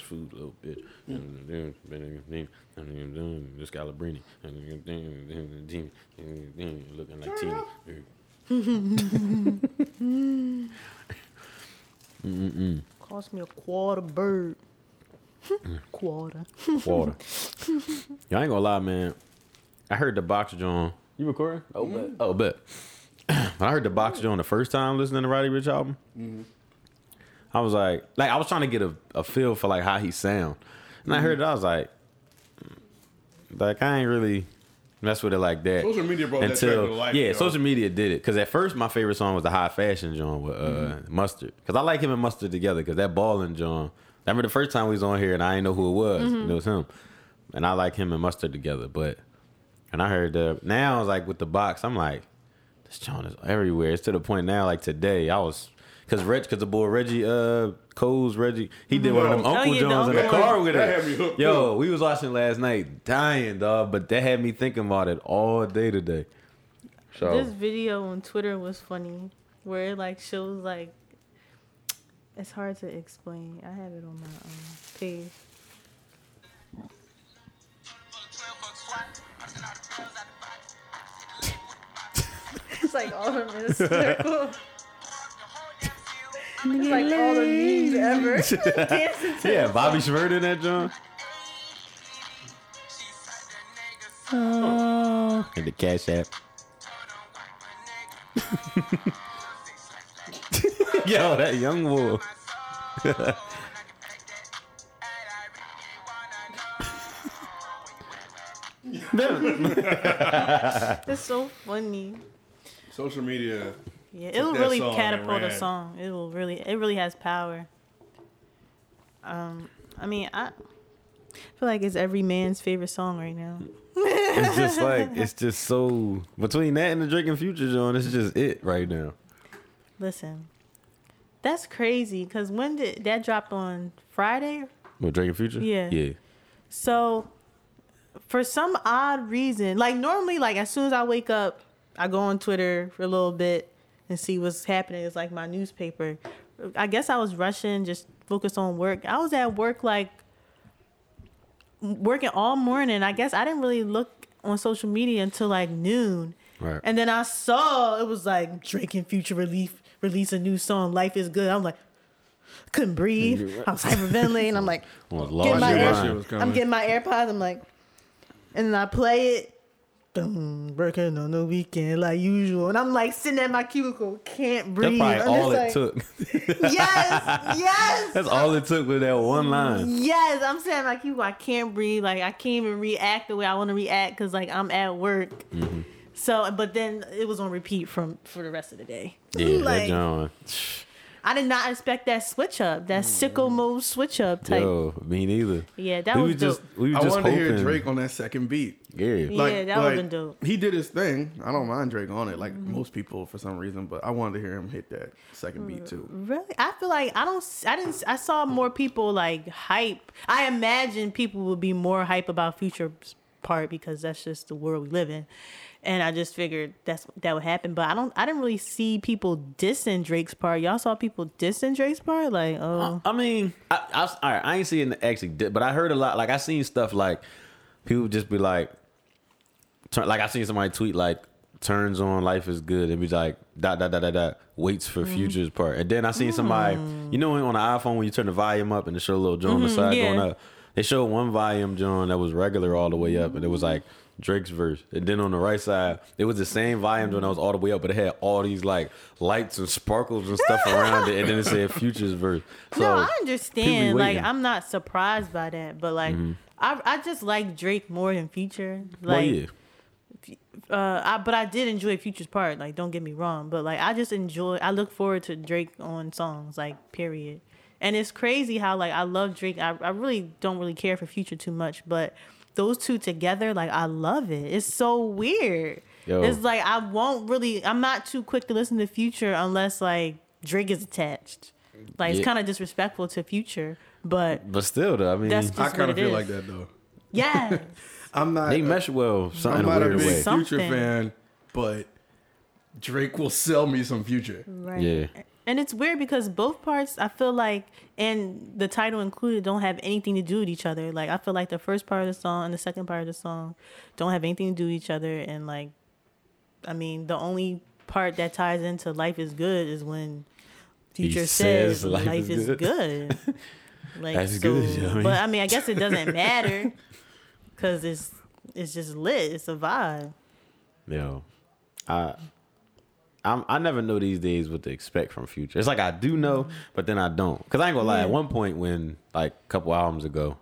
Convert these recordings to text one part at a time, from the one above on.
fast food, little bitch. This Scalabrini. Looking like Tina. Mm-mm. Cost me a quarter bird. Mm. quarter. quarter. Y'all ain't gonna lie, man. I heard the box John. You recording? Oh, bet. Oh, bet. when I heard the box John the first time listening to Roddy Ricch album, mm-hmm. I was like, like I was trying to get a, a feel for like how he sound, and I heard it. I was like, mm, like I ain't really mess with it like that. Social media brought that track until to life, yeah, yo. social media did it because at first my favorite song was the High Fashion John with uh, Mm-hmm. Mustard because I like him and Mustard together because that balling John. I remember the first time we was on here and I didn't know who it was. Mm-hmm. and It was him, and I like him and Mustard together. But and I heard the now I was like with the box, I'm like, this John is everywhere. It's to the point now, like today, I was because Reg, because the boy Reggie, uh, Coles Reggie, he did one of them Oh, Uncle yeah, the Jones in the car with That it. had me hooked Yo, we was watching last night, dying dog, but that had me thinking about it all day today. So This video on Twitter was funny, where it like shows like it's hard to explain. I have it on my um, page. it's like all of them in a circle. It's like all the memes ever. To yeah, Bobby Schmurd in that John. Oh, and the Cash App. Yo, that young wolf. That's so funny. Social media. Yeah, it will really catapult a song. It will really, it really has power. Um, I mean, I feel like it's every man's favorite song right now. It's just like it's just so between that and the Drake and Future John, it's just it right now. Listen, that's crazy. Cause when did that drop on Friday? With Drake and Future? Yeah. Yeah. So, for some odd reason, like normally, like as soon as I wake up, I go on Twitter for a little bit and see what's happening. It's like my newspaper. I guess I was rushing, just focused on work. I was at work like working all morning. I guess I didn't really look on social media until like noon. Right. And then I saw it was like drinking Future relief release a new song, Life is Good. I'm like, couldn't breathe. I was hyperventilating. I'm like, Almost Get lost my air- That shit mind. was coming. I'm getting my AirPods. I'm like, and then I play it. Boom, working on the weekend like usual, and I'm like sitting at my cubicle, can't That's breathe. probably I'm all it like, took. Yes, yes, That's all it took with that one line. yes. I'm sitting at my cubicle. I can't breathe. Like I can't even react the way I want to react because like I'm at work. Mm-hmm. So, but then it was on repeat from for the rest of the day. Yeah, like John. I did not expect that switch up, that sicko mode switch up type. Yo, me neither. Yeah, that we was was just dope. we I were just wanted to hear Drake on that second beat. Yeah. Yeah, that would've been dope. He did his thing. I don't mind Drake on it, like mm-hmm. most people for some reason, but I wanted to hear him hit that second beat too. Mm, really? I feel like I don't. I didn't. I saw more people like hype. I imagine people would be more hype about Future's part because that's just the world we live in, and I just figured that's that would happen. But I don't. I didn't really see people dissing Drake's part. Y'all saw people dissing Drake's part, like oh. I mean, I, I, all right, I ain't seeing the actually, but I heard a lot. Like I seen stuff like people just be like, turn, like I seen somebody tweet like, "Turns on, life is good," and be like, "Dot dot dot dot dot." Waits for Mm-hmm. Future's part, and then I seen somebody, you know, on the iPhone when you turn the volume up and it show a little John on the side Mm-hmm. yeah. going up. They showed one volume John that was regular all the way up, and it was like. Drake's verse, and then on the right side, it was the same volume John that was all the way up, but it had all these like lights and sparkles and stuff around it, and then it said Future's verse. So no, I understand. Like. I'm not surprised by that, but like I, I just like Drake more than Future. Well, Like, yeah. Uh, I, but I did enjoy Future's part. Like, don't get me wrong, but like, I just enjoy. I look forward to Drake on songs. Like, period. And it's crazy how like I love Drake. I, I really don't really care for Future too much, but those two together, like, I love it. It's so weird. Yo. It's like I won't really. I'm not too quick to listen to Future unless like Drake is attached. Like, Yeah. it's kind of disrespectful to Future, but But still, though, I mean, That's I kind of feel is. like that though. yeah. I'm not. they mesh well, some, I'm in a not a big way. Future Something. fan, but Drake will sell me some Future. Right. Yeah, And it's weird because both parts I feel like and the title included don't have anything to do with each other. Like I feel like the first part of the song and the second part of the song don't have anything to do with each other and like I mean the only part that ties into life is good is when Future says says, life life, is is good." good. like That's so, good, you know I mean? But I mean I guess it doesn't matter because it's it's just lit. It's a vibe. Yo, I, I'm, I never know these days what to expect from Future. It's like I do know, but then I don't. Cause I ain't gonna lie. At one point, when like a couple albums ago,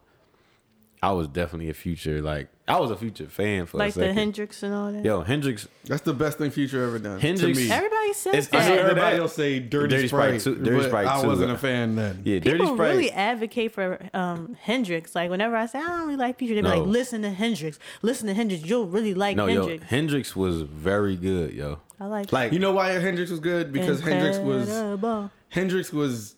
I was definitely a Future. Like I was a Future fan for Like a the Hendrix and all that. Yo, Hendrix. That's the best thing Future ever done. Hendrix- to me. Everybody says It's- that. know After everybody that- will say Dirty, Dirty Sprite, Sprite too- Dirty but Sprite I wasn't but- a fan then. Yeah, Dirty People Sprite. really advocate for um, Hendrix. Like whenever I say I don't really like Future, they be No. like, "Listen to Hendrix. Listen to Hendrix. You'll really like no, yo, Hendrix." Hendrix was very good, yo. I like Like You know why Hendrix was good? Because Hendrix was Hendrix was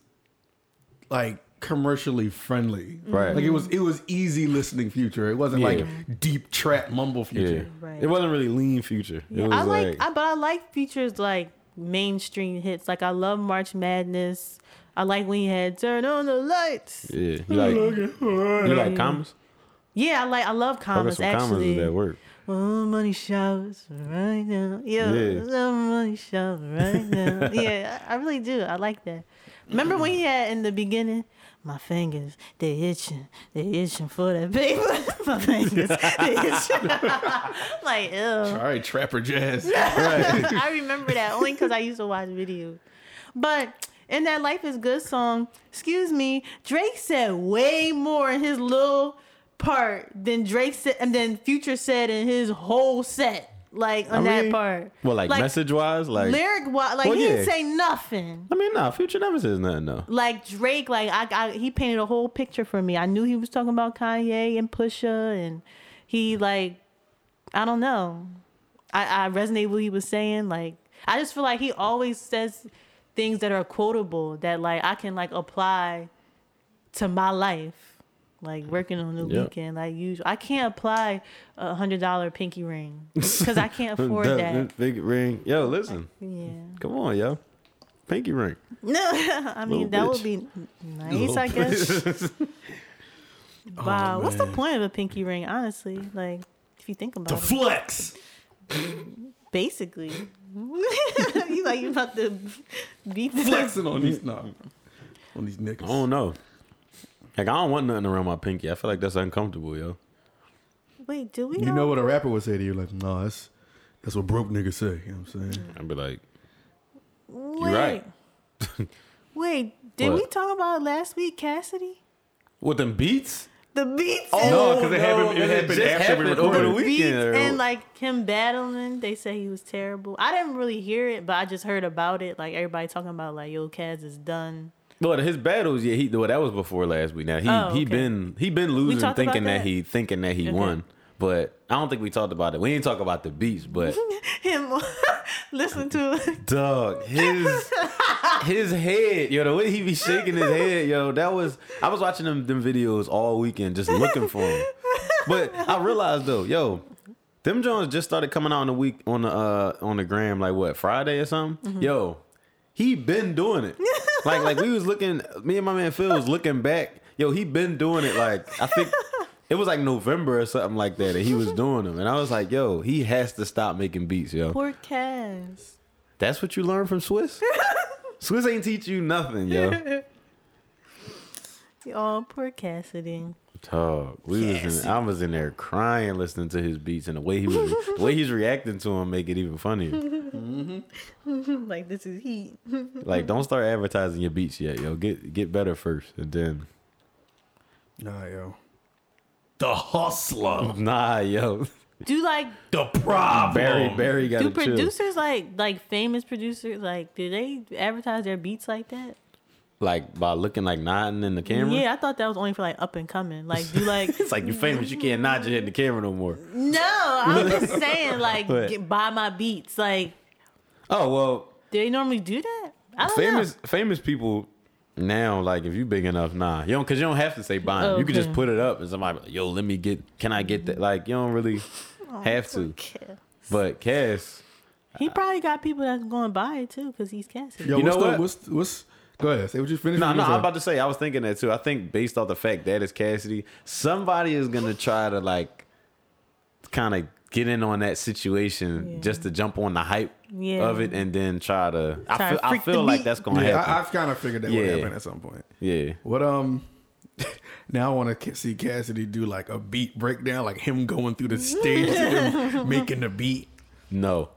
like commercially friendly. Right. Like it was it was easy listening Future. It wasn't Yeah. like deep trap mumble yeah, Future. Right. it wasn't really lean Future. It Yeah, was I like, like, I, but I like Future's like mainstream hits. Like I love March Madness. I like when he had "Turn on the Lights." yeah. You like, you like commas? Yeah, I like. I love I got commas some actually. that work. Oh, money showers right now. Yeah, Yeah. yeah. money showers right now. yeah, I I really do. I like that. Remember when he had in the beginning, my fingers they itching, they itching for that paper. my fingers they itching. like, ew. All right, trapper jazz. I remember that only because I used to watch videos. But in that "Life Is Good" song, excuse me, Drake said way more in his little part than Drake said, and then Future said in his whole set. Like on I that part. Well, like, message wise, like lyric wise, like Well, he yeah. didn't say nothing. I mean, nah, Future never says nothing though. Like Drake, like I, I, he painted a whole picture for me. I knew he was talking about Kanye and Pusha, and he like, I don't know. I, I resonate with what he was saying. Like, I just feel like he always says things that are quotable that like I can like apply to my life. Like working on the Yep. weekend, like usual. I can't apply a hundred dollar pinky ring because I can't afford that. Big ring. Yo, listen. Yeah. Come on, yo. Pinky ring. No, I mean Little that bitch. would be nice, I guess. wow, oh, what's the point of a pinky ring? Honestly, like if you think The about it, flex. basically, you like you about to be Flexing on these no, on these niggas. I don't know. Like, I don't want nothing around my pinky. I feel like that's uncomfortable, yo. Wait, do we? You know what a rapper would say to you? Like, no, that's that's what broke niggas say. You know what I'm saying? I'd be like, Wait, right. Wait, did What? we talk about last week, Cassidy? with them beats? The beats. Oh no, and 'cause it happened- it happened just after we happened over the recorded. beats weekend. and like him battling. They say he was terrible. I didn't really hear it, but I just heard about it. Like everybody talking about like, yo, Cass is done. Well, his battles, yeah, he well, that was before last week. Now he Oh, he okay. been he been losing, thinking that? that? he thinking that he Okay. won. But I don't think we talked about it. We didn't talk about the beats, but Him listen to it. dog, his his head, yo, the way he be shaking his head, yo, that was I was watching them them videos all weekend just looking for him. But I realized though, yo, them Jones just started coming out on the week on the uh on the gram like what Friday or something. Mm-hmm. Yo, he been doing it. like like we was looking, me and my man Phil was looking back. Yo, he been doing it. Like I think it was like November or something like that, and he was doing them. And I was like, yo, he has to stop making beats, yo. Poor Cass. That's what you learn from Swizz. Swizz ain't teach you nothing, yo. Oh, poor Cassidy. Dog, we was in, I was in there crying listening to his beats, and the way he was, the way he's reacting to him, make it even funnier. Mm-hmm. like this is heat. Like, don't start advertising your beats yet, yo. Get get better first, and then Nah, yo. The hustler. nah, yo. Do like The problem. Barry Barry got do to chill. producers like like famous producers like do they advertise their beats like that? Like by looking like nodding in the camera. Yeah, I thought that was only for like up and coming. Like you like It's like you're famous, you can't nod your head in the camera no more. no, I'm just saying like What? get, buy my beats. Like Oh well, do they normally do that? I don't famous know. famous people now like if you big enough nah you don't because you don't have to say buy 'em. Oh, you can just put it up and somebody be like, yo let me get can i get that like you don't really oh, have to Okay. but cass He probably got people that's going to buy it too because he's Cassidy. Yo, You what's know the, what? What's what's? Go ahead. Say what you finished. No, no, I'm about to say. I was thinking that too. I think based off the fact that it's Cassidy, somebody is gonna try to like, kind of get in on that situation Yeah. just to jump on the hype Yeah. of it, and then try to. I feel, to I feel like meat. that's gonna Yeah, happen. I, I've kind of figured that would happen at some point. yeah. What um. Now I want to see Cassidy do like a beat breakdown, like him going through the stage, and making the beat. No.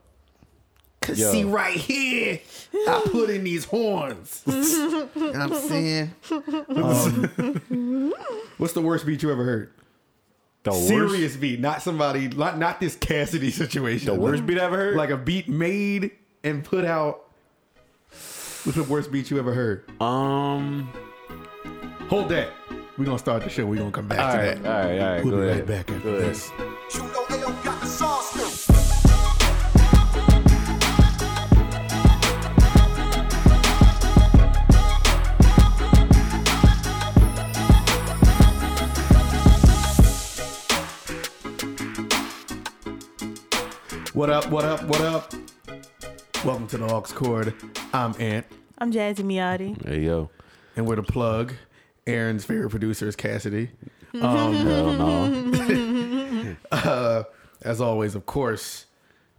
Cause Yo. see right here, I put in these horns. you know what I'm saying? Um, what's the worst beat you ever heard? The worst. Serious beat, not somebody, not not this Cassidy situation. The worst beat I ever heard. like a beat made and put out. What's the worst beat you ever heard? um. Hold that. We're gonna start the show. We're gonna come back All to right. All that. right. All right. We'll go be ahead. right back after Go ahead. this. What up? What up? What up? Welcome to the Aux Cord. I'm Ant, I'm Jazzy Miotti. Hey yo. and we're the plug. Aaron's favorite producer is Cassidy. Hell no. Uh, as always, of course,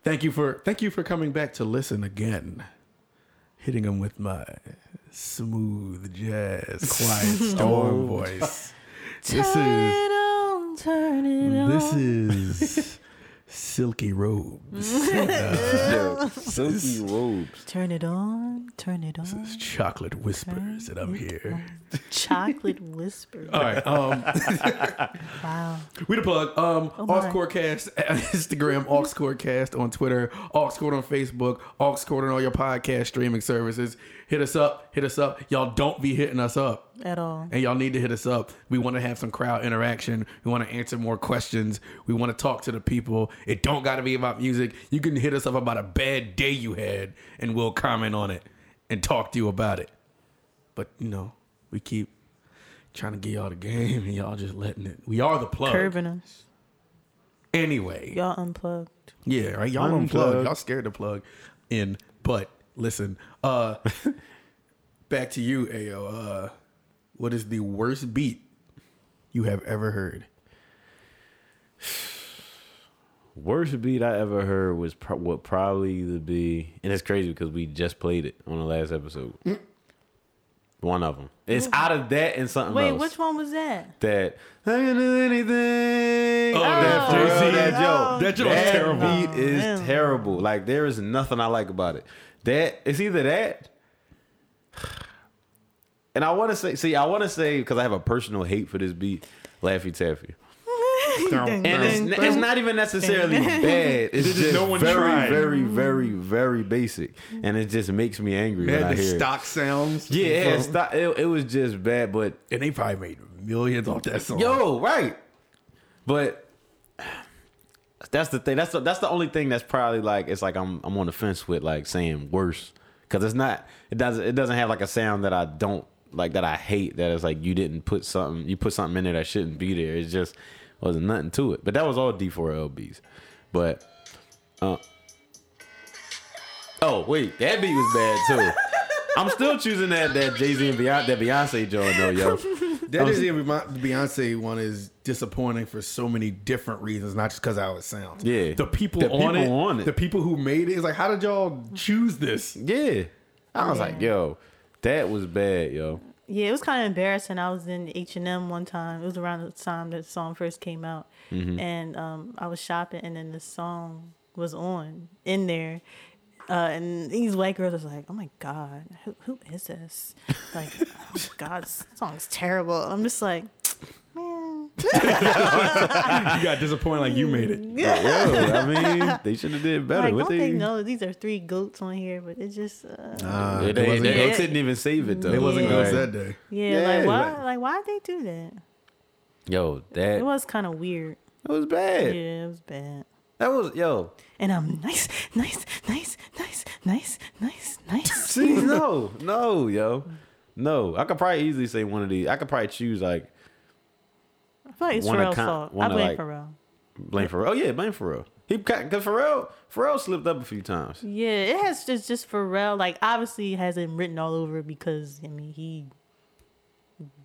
thank you for thank you for coming back to listen again. Hitting them with my smooth jazz, quiet storm voice. This turn is it on, turn it on. this is silky robes. Yo, silky robes. Turn it on, turn it on. It's chocolate whispers that I'm here. Chocolate whispers. All right, um, Wow. we the plug. Um, Oh my. On Instagram, Auxcorecast on Twitter, Auxcord on Facebook, Auxcord on all your podcast streaming services. Hit us up, hit us up. Y'all don't be hitting us up. At all. and y'all need to hit us up. We want to have some crowd interaction. We want to answer more questions. We want to talk to the people. It don't got to be about music. You can hit us up about a bad day you had, and we'll comment on it and talk to you about it. But you know, we keep trying to get y'all the game, and y'all just letting it. We are the plug. Curving us. Anyway, Y'all unplugged. yeah, right. Y'all don't Unplug. plug. Y'all scared to plug in. But listen, uh, back to you, Ayo. Uh, what is the worst beat you have ever heard? Worst beat I ever heard was pro- what probably to be, and it's crazy because we just played it on the last episode. One of them. It's out of that and something Wait, else. which one was that? That I can do anything. Oh, that Jay-Z. That joke. Oh, That joke was terrible. beat is man. terrible. Like there is nothing I like about it. That it's either that, and I want to say, see, I want to say because I have a personal hate for this beat, Laffy Taffy. And it's, it's not even necessarily bad. It's just just no one very, tried. very, very, very basic, and it just makes me angry They when had I the hear stock sounds. Yeah, it, had sto- it, it was just bad, but and they probably made millions off that song. Yo, right. But that's the thing. That's the, that's the only thing that's probably like it's like I'm I'm on the fence with like saying worse because it's not it doesn't it doesn't have like a sound that I don't like that I hate that it's like you didn't put something you put something in there that shouldn't be there. It just wasn't nothing to it. But that was all D4LBs. But uh oh wait, that beat was bad too. I'm still choosing that that Jay Z and Beyonce that Beyonce joint though, yo. That is the Beyonce one is disappointing for so many different reasons, not just because how it sounds. Yeah. the people, The on, people it, on it. the people who made it, is like, how did y'all choose this? Yeah. I was like, yo, that was bad, yo. Yeah, it was kind of embarrassing. I was in H and M one time. It was around the time that the song first came out, Mm-hmm. and um, I was shopping, and then the song was on in there, uh, and these white girls are like, "Oh my god, who who is this? Like, oh my god, this song's terrible." I'm just like, man, You got disappointed, like you made it. Yo, I mean, they should have did better. like what don't they? they know these are three goats on here? But it just, uh, Uh, They, it they, wasn't, they good. couldn't even save it though. it wasn't Yeah. good that day. yeah, Yeah, like why, like- like why'd they do that? Yo, that It was kind of weird. It was bad. Yeah, it was bad. That was yo. And I'm nice, nice, nice, nice, nice, nice, nice. See, no, no, yo, no. I could probably easily say one of these. I could probably choose like I feel like it's Pharrell's con- fault. I blame like- Pharrell. blame for. Oh yeah, blame for real. He because Pharrell Pharrell slipped up a few times. Yeah, it has just just Pharrell. Like obviously has him written all over because I mean he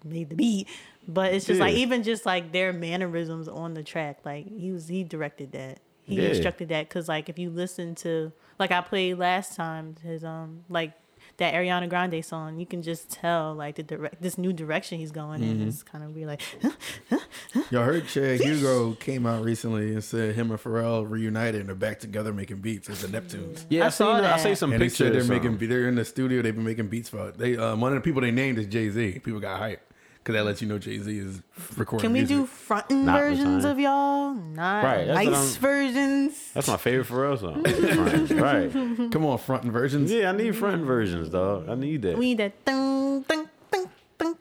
made the beat, but it's just like even just like their mannerisms on the track. Like he was he directed that. He Yeah. instructed that because like if you listen to like I played last time his um like that Ariana Grande song, you can just tell like the direct this new direction he's going Mm-hmm. in. It's kind of weird. Like Y'all heard Chad Hugo came out recently and said him and Pharrell reunited and they're back together making beats as the Neptunes. Yeah, I I, saw seen, I that. see some And they said they're making they're in the studio. They've been making beats for it. They um, one of the people they named is Jay Z. People got hyped because that lets you know Jay Z is recording. can we music. do frontin' Not versions retired. of y'all? Not Right, that's what nice versions. That's my favorite Pharrell song. right. Come on, fronting versions. Yeah, I need front versions, dog. I need that. We need that ding, ding, ding, ding,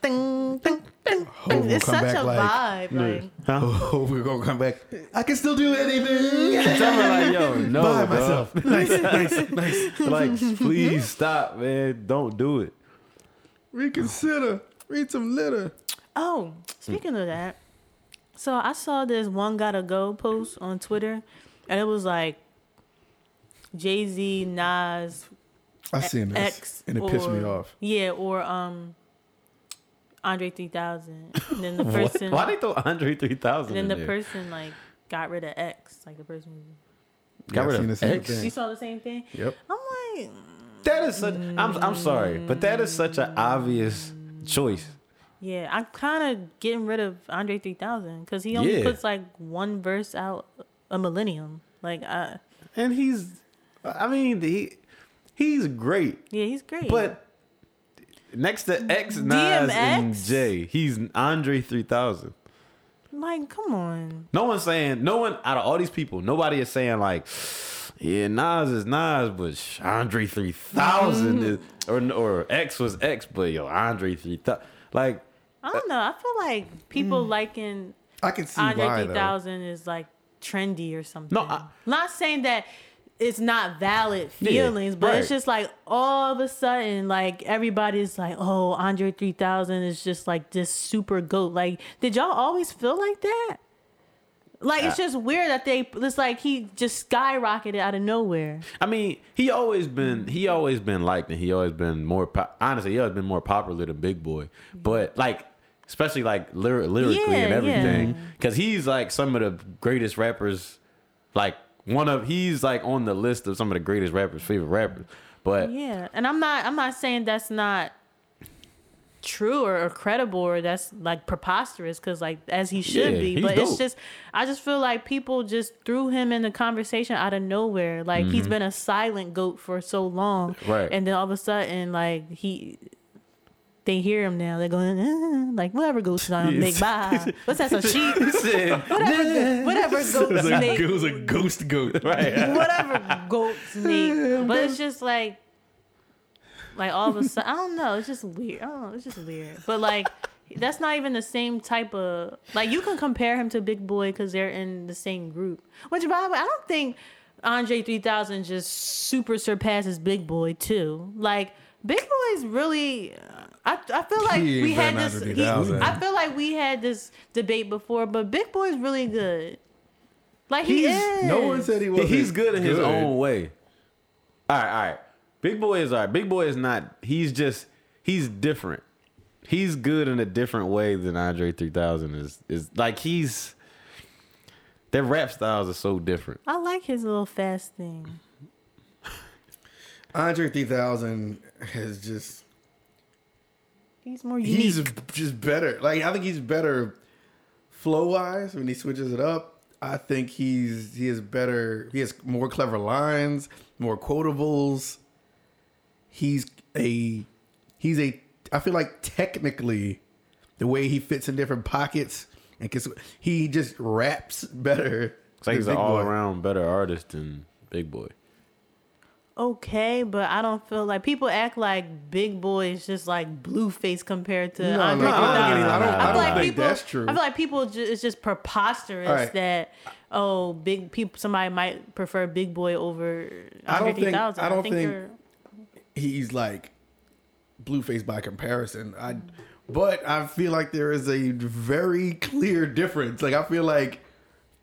ding, ding, ding. will It's come such a like- vibe. Like, Oh, we're gonna come back. I can still do anything. Tell me like, yo, no, By dog. myself. nice, nice, nice. Like, please stop, man. Don't do it. Reconsider. Read some litter. oh, speaking of that, so I saw this one gotta go post on Twitter, and it was like Jay Z, Nas, I seen this, X, and it pissed me off. Yeah, or um, Andre 3000. And then the person, Why they throw Andre 3000 then the there? person like got rid of X, like the person. Got Yeah, rid of the same X? thing. You saw the same thing. Yep. I'm like, That is such. I'm, I'm sorry, but that is such an obvious choice. Yeah, I'm kind of getting rid of Andre 3000 because he only Yeah. puts like one verse out a millennium. Like, uh, And he's, I mean, he he's great, yeah, he's great. but next to X, Nas, and? J, he's Andre 3000. like, come on. No one's saying, no one out of all these people, nobody is saying like, yeah, Nas is Nas, but Andre 3000 is, or or X was X, but yo, Andre 3000. Like, I don't know. I feel like people Mm. liking I can see Andre why though. 3000 is like trendy or something. No, I- not saying that it's not valid Yeah, feelings, but it's just like all of a sudden, like everybody's like, "Oh, Andre 3000 is just like this super goat." Like, did y'all always feel like that? Like, it's just weird that they. It's like he just skyrocketed out of nowhere. I mean, he always been he always been liked, and he always been more. Po- honestly, he always been more popular than Big Boi. But like, especially like lyri- lyrically and everything, yeah. because he's like some of the greatest rappers. Like one of he's like on the list of some of the greatest rappers, favorite rappers. But Yeah, and I'm not. I'm not saying that's not true or, or credible or that's like preposterous because like as he should Yeah, be. But it's just, I just feel like people just threw him in the conversation out of nowhere. Like he's been a silent goat for so long, Mm-hmm. Right. And then all of a sudden, like he. They hear him now. They're going "Uh," like whatever goes on, Yes. big bye. What's that? Some sheep? Whatever, whatever goat snake it was a ghost goat. right. whatever goat snake. But it's just like, like all of a sudden, I don't know. It's just weird. I don't know. It's just weird. But like, that's not even the same type of like. You can compare him to Big Boi because they're in the same group. Which, by the way, I don't think Andre 3000 just super surpasses Big Boi too. Like. Big Boi's really. I, I feel like He we had this. he- I feel like we had this debate before, but Big Boi's really good. Like he He's- is. No one said he was. he's good in his own way. All right, all right. Big Boi is all right. Big Boi is not. He's just. He's different. He's good in a different way than Andre 3000 is. Is like he's. Their rap styles are so different. I like his little fast thing. Andre 3000 has just. He's more unique. He's just better. Like I think he's better flow wise when he switches it up. I think he's he is better. He has more clever lines, more quotables. He's a he's a. I feel like technically, the way he fits in different pockets and can, he just raps better. It's like he's an all around better artist than Big Boi. okay, but I don't feel like people act like Big Boi is just like Blueface compared to No, Andre no, I don't think 3000. it is. I don't- I feel don't like think people, that's true. I feel like people ju- it's just preposterous All right. that oh, big people somebody might prefer Big Boi over I don't think- I don't think- they're- he's like Blueface by comparison. I, but I feel like there is a very clear difference. Like I feel like,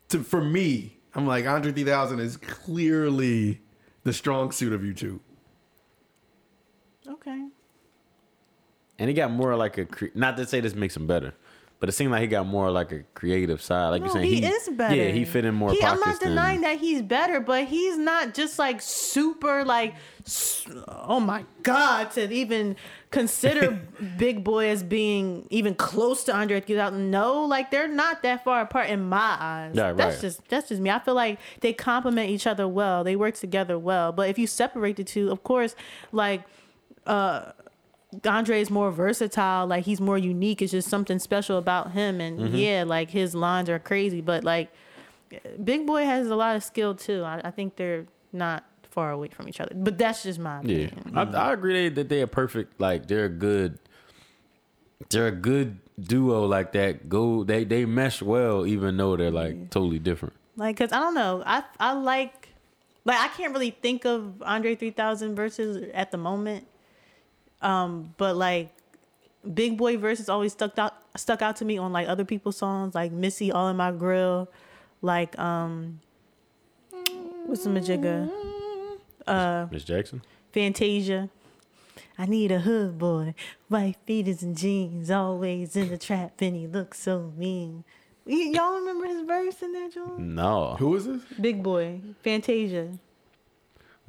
to for me, I'm like Andre 3000 is clearly the strong suit of you two. Okay. And he got more like a cre- not to say this makes him better, but it seemed like he got more like a creative side. Like No, you're saying, he, is better. Yeah, he fit in more He, I'm not denying than. that he's better, but he's not just like super like. Oh my god! To even consider Big Boi as being even close to Andre 3000, no, like they're not that far apart in my eyes. Yeah, That's just that's just me. I feel like they complement each other well. They work together well. But if you separate the two, of course, like. uh Andre is more versatile, like he's more unique. It's just something special about him, and Mm-hmm. yeah, like his lines are crazy. But like, Big Boi has a lot of skill too. I, I think they're not far away from each other. But that's just my Yeah, opinion. I, I agree that they're perfect. Like they're a good, they're a good duo like that. Go, they they mesh well, even though they're like totally different. Like, cause I don't know, I I like, like I can't really think of Andre three thousand verses at the moment. Um, but like, Big Boi verses always stuck out stuck out to me on like other people's songs, like Missy All in My Grill, like um, what's the majigga? Miss Jackson. Fantasia. I need a hood boy, white feeders and jeans, always in the trap, and he looks so mean. Y- y'all remember his verse in that joint? No, Who is this? Big Boi, Fantasia.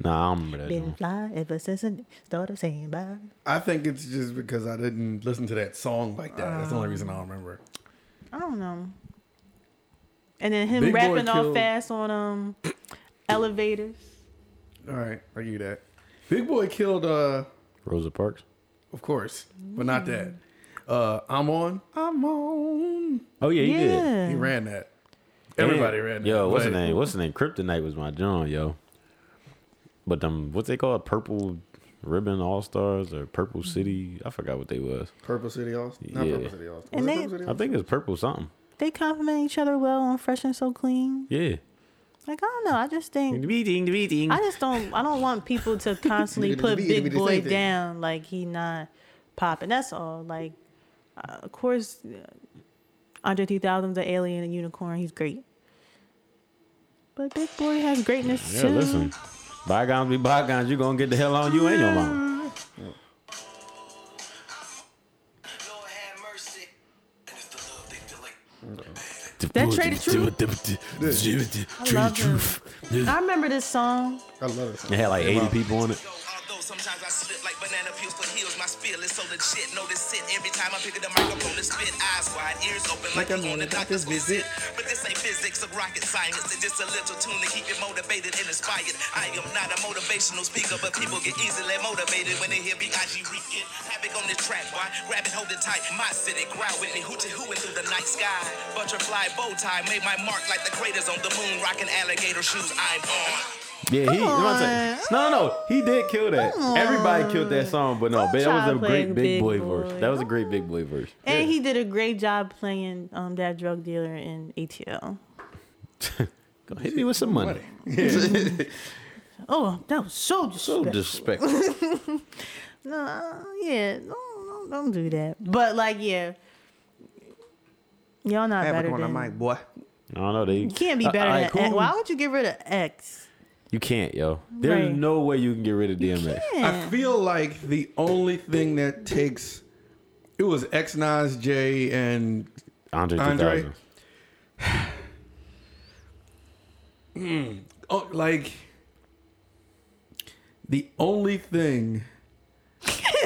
No, I don't remember that. Been fly ever since I started saying bye. I think it's just because I didn't listen to that song like that. That's the only reason I don't remember. I don't know. And then him Big Boi rapping all killed- fast on um elevators. All right, I give you that. Big Boi killed, uh, Rosa Parks. of course, but not that. Uh, I'm on. I'm on. Oh yeah, he did. yeah. He ran that. Everybody Yeah. ran that. Yo, what's the but- name? What's the name? Kryptonite was my joint, yo. But um, what's they called? Purple Ribbon All Stars or Purple City? I forgot what they was. Purple City All Stars. Yeah. Purple City Austin. And they- Purple City I Austin? think it's Purple something. They compliment each other well on Fresh and So Clean. Yeah. Like I don't know. I just think Beating, beating. I just don't. I don't want people to constantly put nigga, Big Boi down like he not popping. That's all. Like, uh, of course, uh, Andre 3000's an alien and unicorn. He's great. But Big Boi has greatness Yeah, too. listen. Bygones be bygones. You gonna get the hell on you and your mama. Lord have mercy. And it's the love. That Trader Truth. Trader love him. I remember this song. I love it. It had like 80 people on it. I slip like banana peels for heels, my spiel is so legit. Know this sit every time I pick up the microphone to spit. Eyes wide, ears open like, Like I'm on a doctor's visit. But this ain't physics or rocket science. It's just a little tune to keep you motivated and inspired. I am not a motivational speaker, but people get easily motivated when they hear B.I.G. read Havoc on this track, why? Grab it, hold it tight. My city, growl with me, hoochie hooing through the night sky. Butterfly bow tie made my mark like the craters on the moon. Rocking alligator shoes, I'm on. Yeah, he. You know what I'm? No, no, no. He did kill that. Everybody killed that song, but no, Don't that was a great big Big Boi, Boy. verse. That was a great Big Boi verse. And he did a great job playing um, that drug dealer in ATL. Go hit me with some money. Oh, that was so So disrespectful. disrespectful. No, uh, yeah, don't, don't, don't that. But like, yeah, y'all not better than. boy. I don't know. They You can't be Uh, better like, than. X. Why would you get rid of X? You can't, yo. There's Right. no way you can get rid of DMX. I feel like the only thing that takes it was X Nas J and Andre Andre. 3000. Mm. oh, like the only thing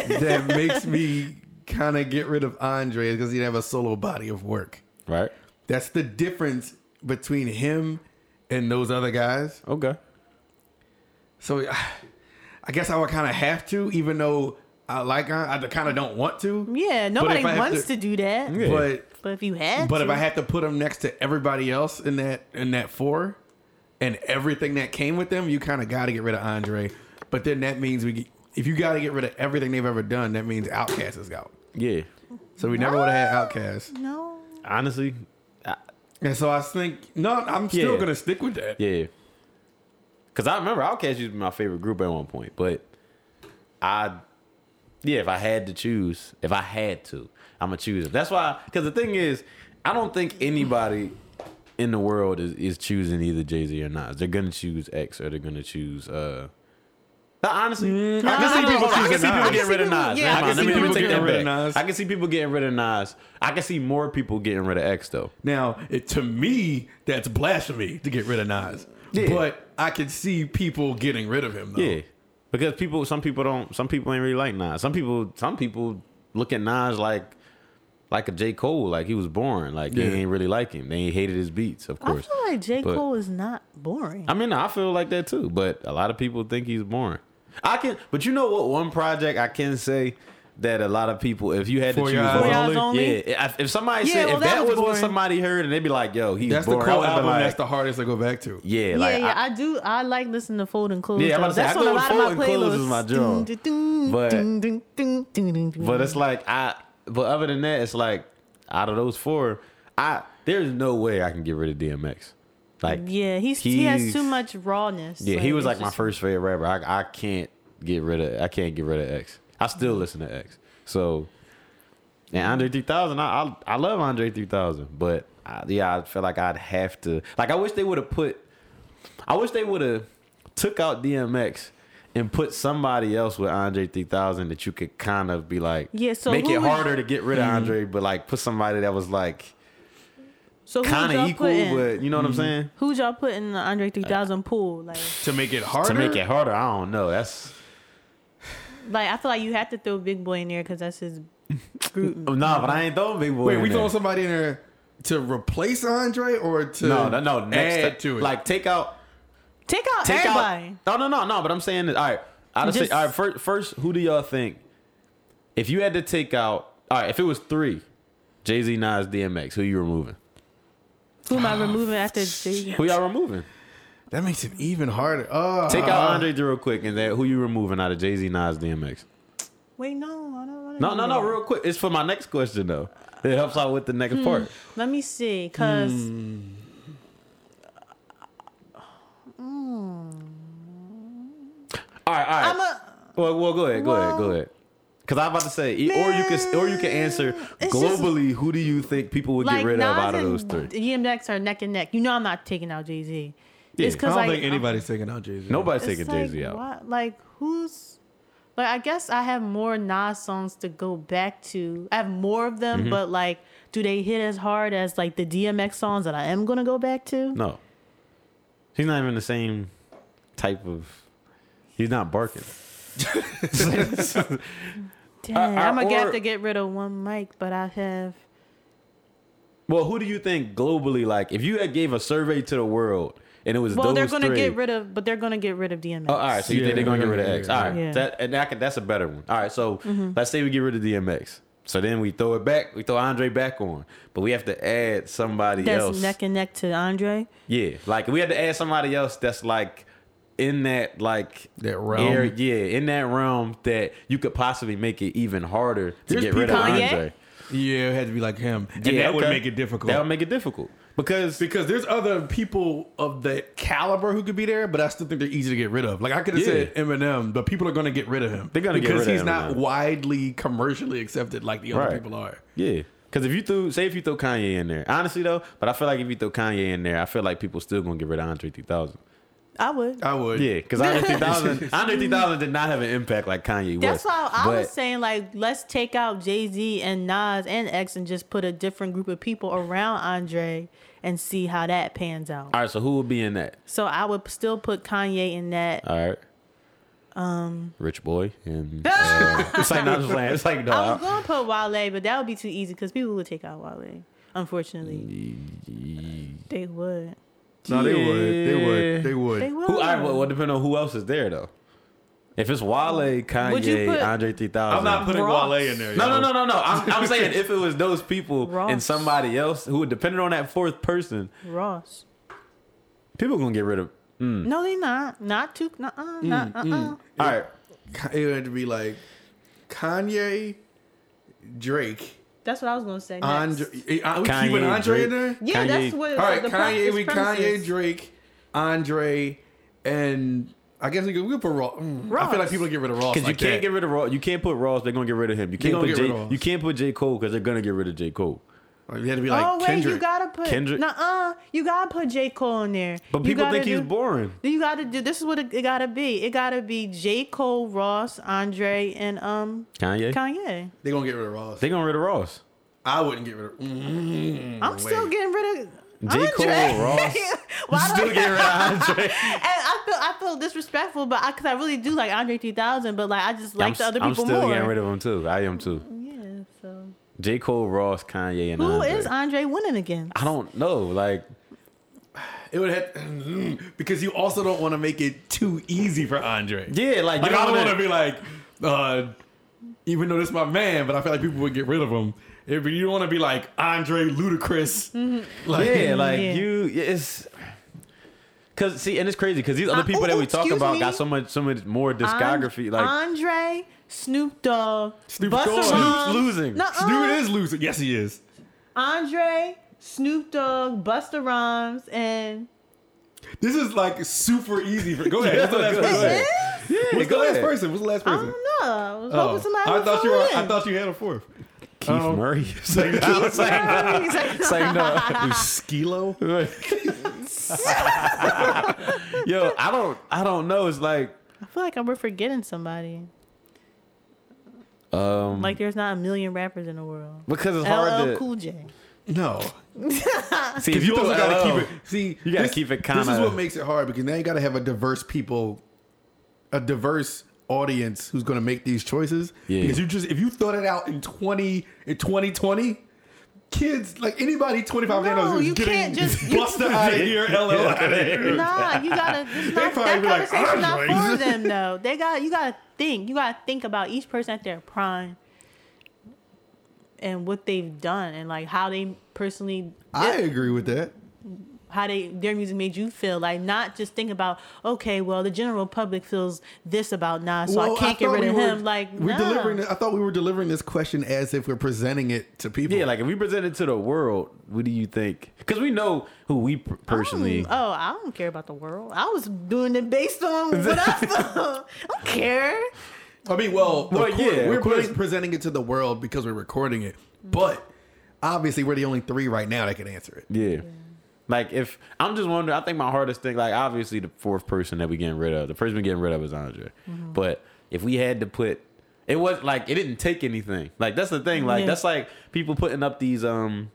that makes me kind of get rid of Andre is because he'd have a solo body of work. Right? That's the difference between him and those other guys. Okay. So I guess I would kind of have to, even though I like I kind of don't want to. Yeah, nobody wants to- to, do that. Yeah. But But if you had but to, if I had to put them next to everybody else in that in that four, and everything that came with them, you kind of got to get rid of Andre. But then that means we, get- if you got to get rid of everything they've ever done, that means Outkast is out. Yeah. So we never would have had Outkast. no, Honestly, I, And so I think no, I'm still Yeah. gonna stick with that. yeah. Because I remember Outkast used to be my favorite group at one point, but I, yeah, if I had to choose, if I had to, I'm gonna choose it. That's why. Because the thing is, I don't think anybody in the world is, is choosing either Jay Z or Nas. They're gonna choose X or they're gonna choose. uh no, honestly, I can see don't people. I can see people getting rid of Nas. yeah, I can let see me- people take getting that rid of back. Nas. I can see people getting rid of Nas. I can see more people getting rid of X though. Now, it, to me, that's blasphemy to get rid of Nas. Yeah. But I can see people getting rid of him though. Yeah, because people, some people don't, some people ain't really like Nas. Some people, some people look at Nas like, like a J Cole, like he was boring, like Yeah. they ain't really like him. They ain't hated his beats, of course. I feel like J. But- Cole is not boring. I mean, I feel like that too, but a lot of people think he's boring. I can, but you know what? One project I can say that a lot of people, if you had to For choose Your Eyes one, Only? Only? yeah, if, if somebody Yeah, said well, if that that was was what boring. somebody heard and they'd be like, "Yo, he's That's the boring," I Cole would've been album. like, that's the hardest to go back to. yeah, yeah, like yeah, I- I, do. I like listening to Foldin Clothes. Yeah, I'm about to say, That's I on go a with lot of my Fold and Clothes is my playlists. joint. Dun, dun, But-. But it's like I. But other than that, it's like out of those four, I there's no way I can get rid of DMX. Like yeah, he's, he has he's- too much rawness. Yeah, he was it's like my just- first favorite rapper. I I can't get rid of I can't get rid of X. I still listen to X. So and Andre 3000, I I, I love Andre 3000, but I, yeah, I feel like I'd have to like I wish they would have put I wish they would have took out DMX and put somebody else with Andre 3000 that you could kind of be like Yeah, so make it would- harder to get rid of hmm. Andre, but like put somebody that was like So who'd kind y'all of equal, put in? but you know what I'm hmm. saying? Who'd y'all put in the Andre 3000 pool? Like, To make it harder. To make it harder, I don't know. That's like I feel like you have to throw Big Boi in there because that's his group. Oh, no, but I ain't throwing Big Boi. Wait, in we there. throwing somebody in there to replace Andre or to No, no, no. Next add to to it? like take out, Take out take everybody. out. No, no, no, no. But I'm saying that. All right, I'd say. Just- All right, first, first, who do y'all think? If you had to take out, all right, if it was three, Jay Z, Nas, DMX, who you removing? Who am I removing after Jay? Z? Who y'all removing? That makes it even harder. Oh, Take out Andre real quick, and then who you removing out of Jay Z, Nas, DMX? Wait, no, I don't want to. No, no, no, real quick. It's for my next question though. It helps out with the next part. Let me see, cause Hmm. All right, all right. I'm a. Well, well, go ahead, go ahead, go ahead. Because I'm about to say, e- or you can, or you can answer it's globally. who do you think people would Like get rid Nas of out of those three? DMX are neck and neck. You know, I'm not taking out Jay Z. Yeah. It's I don't like think anybody's taking out Jay Z. Nobody's taking Jay like, Z out. what- Like who's? Like I guess I have more Nas songs to go back to. I have more of Mm-hmm. them, but like, do they hit as hard as like the DMX songs that I am gonna go back to? No, he's not even the same type of. He's not barking. Damn, Uh, I'm gonna or- have to get rid of one mic, but I have. Well, who do you think globally? Like, if you had gave a survey to the world and it was Well, those they're gonna three, get rid of, but they're gonna get rid of DMX. Oh, all right. So you think they're gonna get rid of X? All right. yeah. That and that, that's a better one. All right. So Mm-hmm. let's say we get rid of DMX. So then we throw it back. We throw Andre back on, but we have to add somebody That's else. neck and neck to Andre. Yeah, like we had to add somebody else that's like in that like That realm? area- yeah, in that realm that you could possibly make it even harder to There's get rid of people- Kanye? Andre. Yeah, it had to be like him, and Yeah, that would make it difficult. That would make it difficult because because there's other people of the caliber who could be there, but I still think they're easy to get rid of. Like I could have Yeah. said Eminem, but people are going to get rid of him. They're gonna get because rid of him. Because he's not widely commercially accepted like the other Right. people are. yeah. Because if you threw, say, if you throw Kanye in there, honestly though, but I feel like if you throw Kanye in there, I feel like people still gonna get rid of Andre 3000. I would. I would. Yeah, because Andre 3000, Andre 3000 did not have an impact like Kanye was. That's why I was saying like let's take out Jay Z and Nas and X and just put a different group of people around Andre and see how that pans out. All right, so who would be in that? So I would still put Kanye in that. All right. Um, Rich Boy and uh, it's like not just playing. It's like no. I was gonna put Wale, but that would be too easy because people would take out Wale. Unfortunately, they would. No, they would. They would. They would. They would. Who? I well, well, depend on who else is there though. If it's Wale, Kanye, put- Andre 3000. I'm not putting Ross. Wale in there. No, no, no, no, no. I'm, I'm saying if it was those people and somebody else who, depending on that fourth person, Ross. people gonna get rid of. No, they not. Not too. Uh. uh Not. Uh. uh All right, It had to be like Kanye, Drake, That's what I was gonna say. Next. Andre. eh, uh, we Kanye, keeping Andre Drake. in there? Yeah, Kanye- that's what. All right, the Kanye, pre- we Kanye. Drake, Andre, and I guess we could, we could put Ross. mm, I feel like people get rid of Ross. because like you can't that. get rid of Ross. You can't put Ross. They're gonna get rid of him. You can't gonna put get rid J. of Ross. You can't put J Cole because they're gonna get rid of J Cole. Or you had to be like oh wait, Kendrick. you gotta put Kendrick? Nuh-uh, you gotta put J Cole in there. But You people gotta think he's boring. You gotta do. This is what it, it gotta be. It gotta be J Cole, Ross, Andre, and um Kanye. Kanye. they gonna get rid of Ross. They gonna get rid of Ross. I wouldn't get rid of. Mm, I'm still getting rid of. J. Cole, Ross. Why do Still I- getting rid of Andre. And I feel I feel disrespectful, but I, cause I really do like Andre 3000, but like I just like I'm, the other people I'm still more. getting rid of him too. I am too. yeah. So J. Cole, Ross, Kanye, and who Andre. is Andre winning against? I don't know. Like, It would have because you also don't want to make it too easy for Andre. yeah, like, Like you I don't wanna- want to be like, uh, even though this is my man, but I feel like people would get rid of him. If you don't want to be like Andre Ludacris, like yeah, like Yeah. you, it's. Cause see, and it's crazy because these other Uh, people that we talk about me. got so much, so much more discography. An- like Andre, Snoop Dogg, Snoop Busta Dogg. Rhymes. Snoop's losing. Nuh-uh. Dude is losing. Yes, he is. Andre, Snoop Dogg, Busta Rhymes, and This is like super easy. For, go ahead. What's the last go person? ahead. yeah, What's the last ahead. person? What's the last I don't know. I was Oh, hoping somebody I thought you were. in. I thought you had a fourth. Keith Um, Murray. It's like, it's like, He's like, it's like, no. Skilo. Yo, I don't, I don't know. It's like, I feel like we're forgetting somebody. um, Like there's not a million rappers in the world. because it's hard LL to Cool J. No, see. because you throw also got to keep it. See, You gotta this- keep it This is what makes it hard because now you got to have a diverse people, a diverse audience who's going to make these choices. Yeah. Because you just if you throw that out in twenty in twenty twenty. Kids like anybody twenty five No, is you getting can't just- Busta out of here, LL out of here. Nah, you gotta. It's not, probably that be like, conversation's not "Andre." for them though. They got you gotta think. You gotta think about each person at their prime and what they've done and like how they personally I agree with that. How they their music made you feel. Like not just think about okay, well the general public feels this about Nas, so Well, I can't get rid we of were- him. Like we're nah. delivering. I thought we were delivering this question as if we're presenting it to people. Yeah, like if we present it to the world, what do you think? Because we know who we per- personally. Oh, I don't care about the world. I was doing it based on what I felt. I don't care. I mean, well, Well, of course, yeah, we're of course. presenting it to the world because we're recording it. But obviously, we're the only three right now that can answer it. Yeah. Like if I'm just wondering, I think my hardest thing, like obviously the fourth person that we getting rid of, the person we getting rid of is Andre. But if we had to put, it was like it didn't take anything. Like that's the thing. Like Yeah. that's like people putting up these um,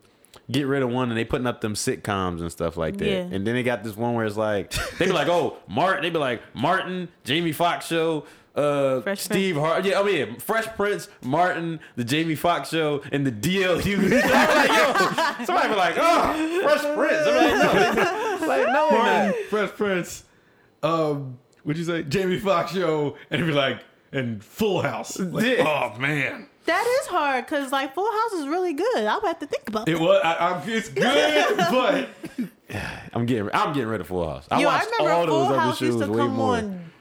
get rid of one and they putting up them sitcoms and stuff like that. Yeah. And then they got this one where it's like they be like, oh Martin, they be like Martin, Jamie Foxx show. Uh, Fresh Steve Hart, yeah, oh yeah, Fresh Prince, Martin, the Jamie Foxx show, and the DLU. I'm like, yo, somebody be like, oh, Fresh Prince. I'm like, no, like no, Martin, man. Fresh Prince, um, what'd you say? Jamie Foxx show, and it'd be like, and Full House. Like, Yeah. Oh man, That is hard because like Full House is really good. I'll have to think about it that. was. I, I, it's good, but I'm getting, I'm getting rid of Full House. I Yo, I watched remember all Full those other House used to way come more. on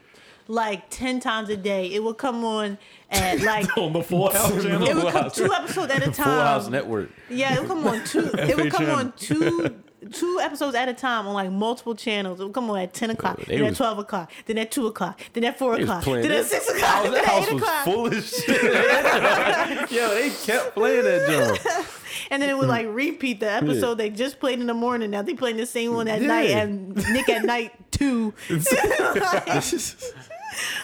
like ten times a day. It would come on at like on the Full House channel. it would come two episodes at a time. Full House Network. Yeah, it would come on two. it would come on two. Two episodes at a time on like multiple channels. It would come on at ten o'clock, They then at twelve o'clock, then at two o'clock, then at four o'clock, then that- at six o'clock, then at eight was o'clock. full of shit. Yo, they kept playing that joint. And then it would like repeat the episode they just played in the morning. Now they playing the same one at night and Nick at night too.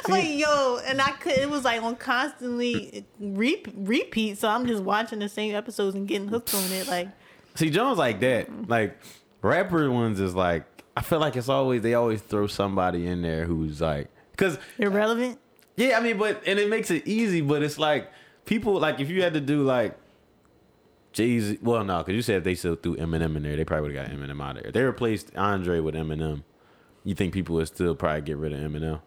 like yo, and I could. It was like on constantly re- repeat. So I'm just watching the same episodes and getting hooked on it. Like See, Jones like that. Like rapper ones is like I feel like it's always they always throw somebody in there who's like because irrelevant. yeah, I mean, but and it makes it easy, but it's like people like if you had to do like Jay Z. Well, no, because you said if they still threw Eminem in there, they probably would have got Eminem out of there. They replaced Andre with Eminem. You think people would still probably get rid of Eminem?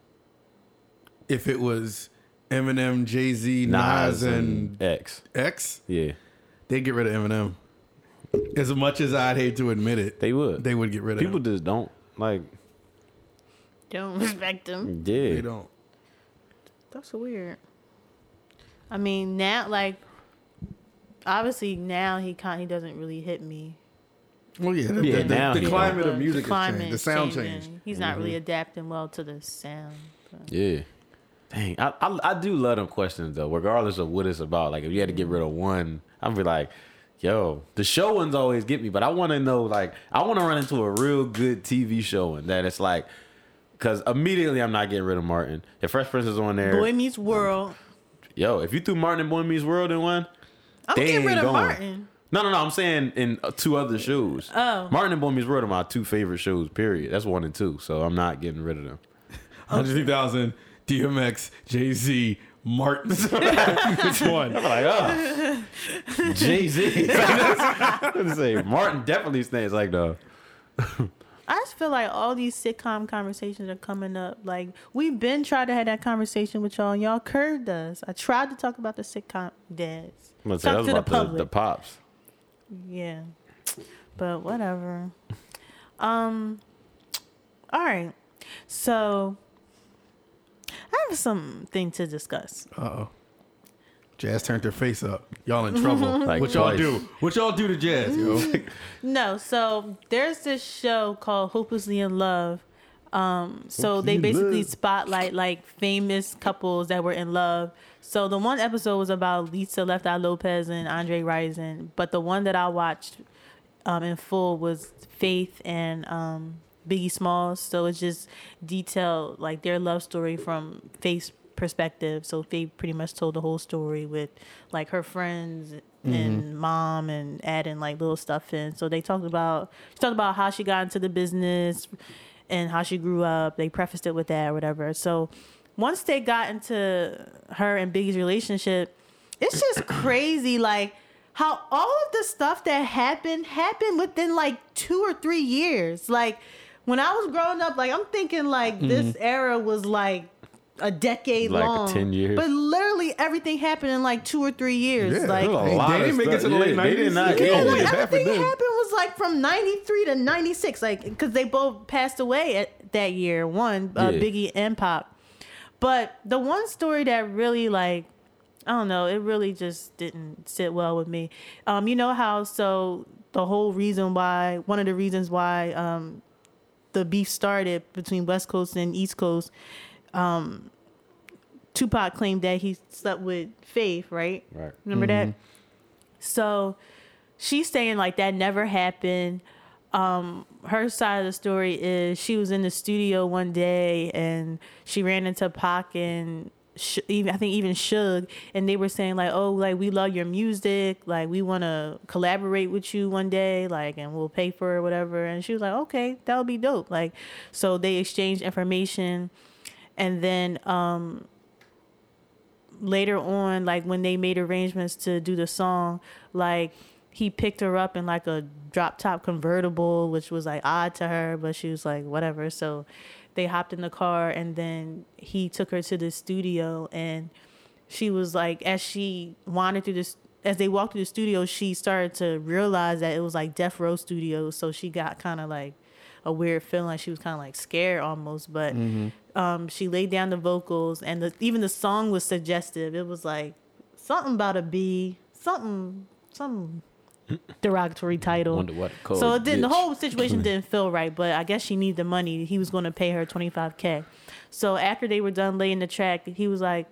if it was Eminem, Jay Z, Nas, and X. X, Yeah, they'd get rid of Eminem. As much as I'd hate to admit it, they would. they would get rid of people him. just don't like. Don't respect them. Yeah, They don't. That's weird. I mean now, like obviously now he kind he doesn't really hit me. Well, yeah, the, Yeah, the, now the he climate The- of music the has changed. climate The sound changing. changed. He's not really mm-hmm. adapting well to the sound. but- Yeah. Dang, I, I I do love them questions though, regardless of what it's about. Like if you had to get rid of one, I'd be like, Yo, the show ones always get me, but I want to know like I want to run into a real good TV show and that it's like because immediately I'm not getting rid of Martin. If Fresh Prince is on there, Boy Meets World. yo, if you threw Martin and Boy Meets World in one, I'm They getting rid ain't of going. Martin. no, no, no, I'm saying in uh, two other shows. Oh. Martin and Boy Meets World are my two favorite shows. Period. That's one and two, so I'm not getting rid of them. 150,000, DMX, Jay Z, Martin. Which one? I'm Like, oh, Jay Z. say Martin definitely stands like the. I just feel like all these sitcom conversations are coming up. Like we've been trying to have that conversation with y'all, and y'all curved us. I tried to talk about the sitcom dads. Let's say that Talk was to the about the, public. the pops. Yeah. But whatever. Um all right. So I have something to discuss. Uh oh. Jazz turned her face up. Y'all in trouble. Like what y'all twice. do? What y'all do to Jazz, yo? No, so there's this show called Hopelessly in Love. Um, so they basically Love. spotlight like famous couples that were in love. So the one episode was about Lisa Left Eye Lopez and Andre Rison, but the one that I watched um, in full was Faith and um, Biggie Smalls. So it's just detailed like their love story from Faith's perspective. So Faith pretty much told the whole story with like her friends and mm-hmm. mom and adding like little stuff in. So they talked about she talked about how she got into the business and how she grew up. They prefaced it with that or whatever. So once they got into her and Biggie's relationship, it's just crazy like how all of the stuff that happened happened within like two or three years. Like when I was growing up, like I'm thinking like this era was like a decade Like long. 10 years. But literally everything happened in like two or three years. Yeah, like There's a lot they of didn't make it to the Yeah, late They did 90s. not. Yeah, Yeah, yeah, like everything happened was like from 93 to 96 like because they both passed away at that year one uh, Yeah. biggie and pop but the one story that really like i don't know it really just didn't sit well with me um you know how so the whole reason why one of the reasons why um the beef started between west coast and east coast um tupac claimed that he slept with faith right Right. Remember that? So she's saying like that never happened. Um, her side of the story is she was in the studio one day and she ran into Pac and Even I think even Suge, and they were saying like, "Oh, like we love your music, like we want to collaborate with you one day, like, and we'll pay for it, whatever." And she was like, "Okay, that would be dope." Like, so they exchanged information, and then um, later on, like when they made arrangements to do the song, like he picked her up in like a drop top convertible, which was like odd to her, but she was like, whatever. So they hopped in the car and then he took her to the studio and she was like, as she wandered through this, as they walked through the studio, she started to realize that it was like Death Row Studios. So she got kind of like a weird feeling, like she was kind of like scared almost. But um, she laid down the vocals, and the, even the song was suggestive. It was like something about a bee, something, some derogatory title. Wonder what so it didn't. The whole situation didn't feel right, but I guess she needed the money. He was going to pay her twenty five k. So after they were done laying the track, he was like,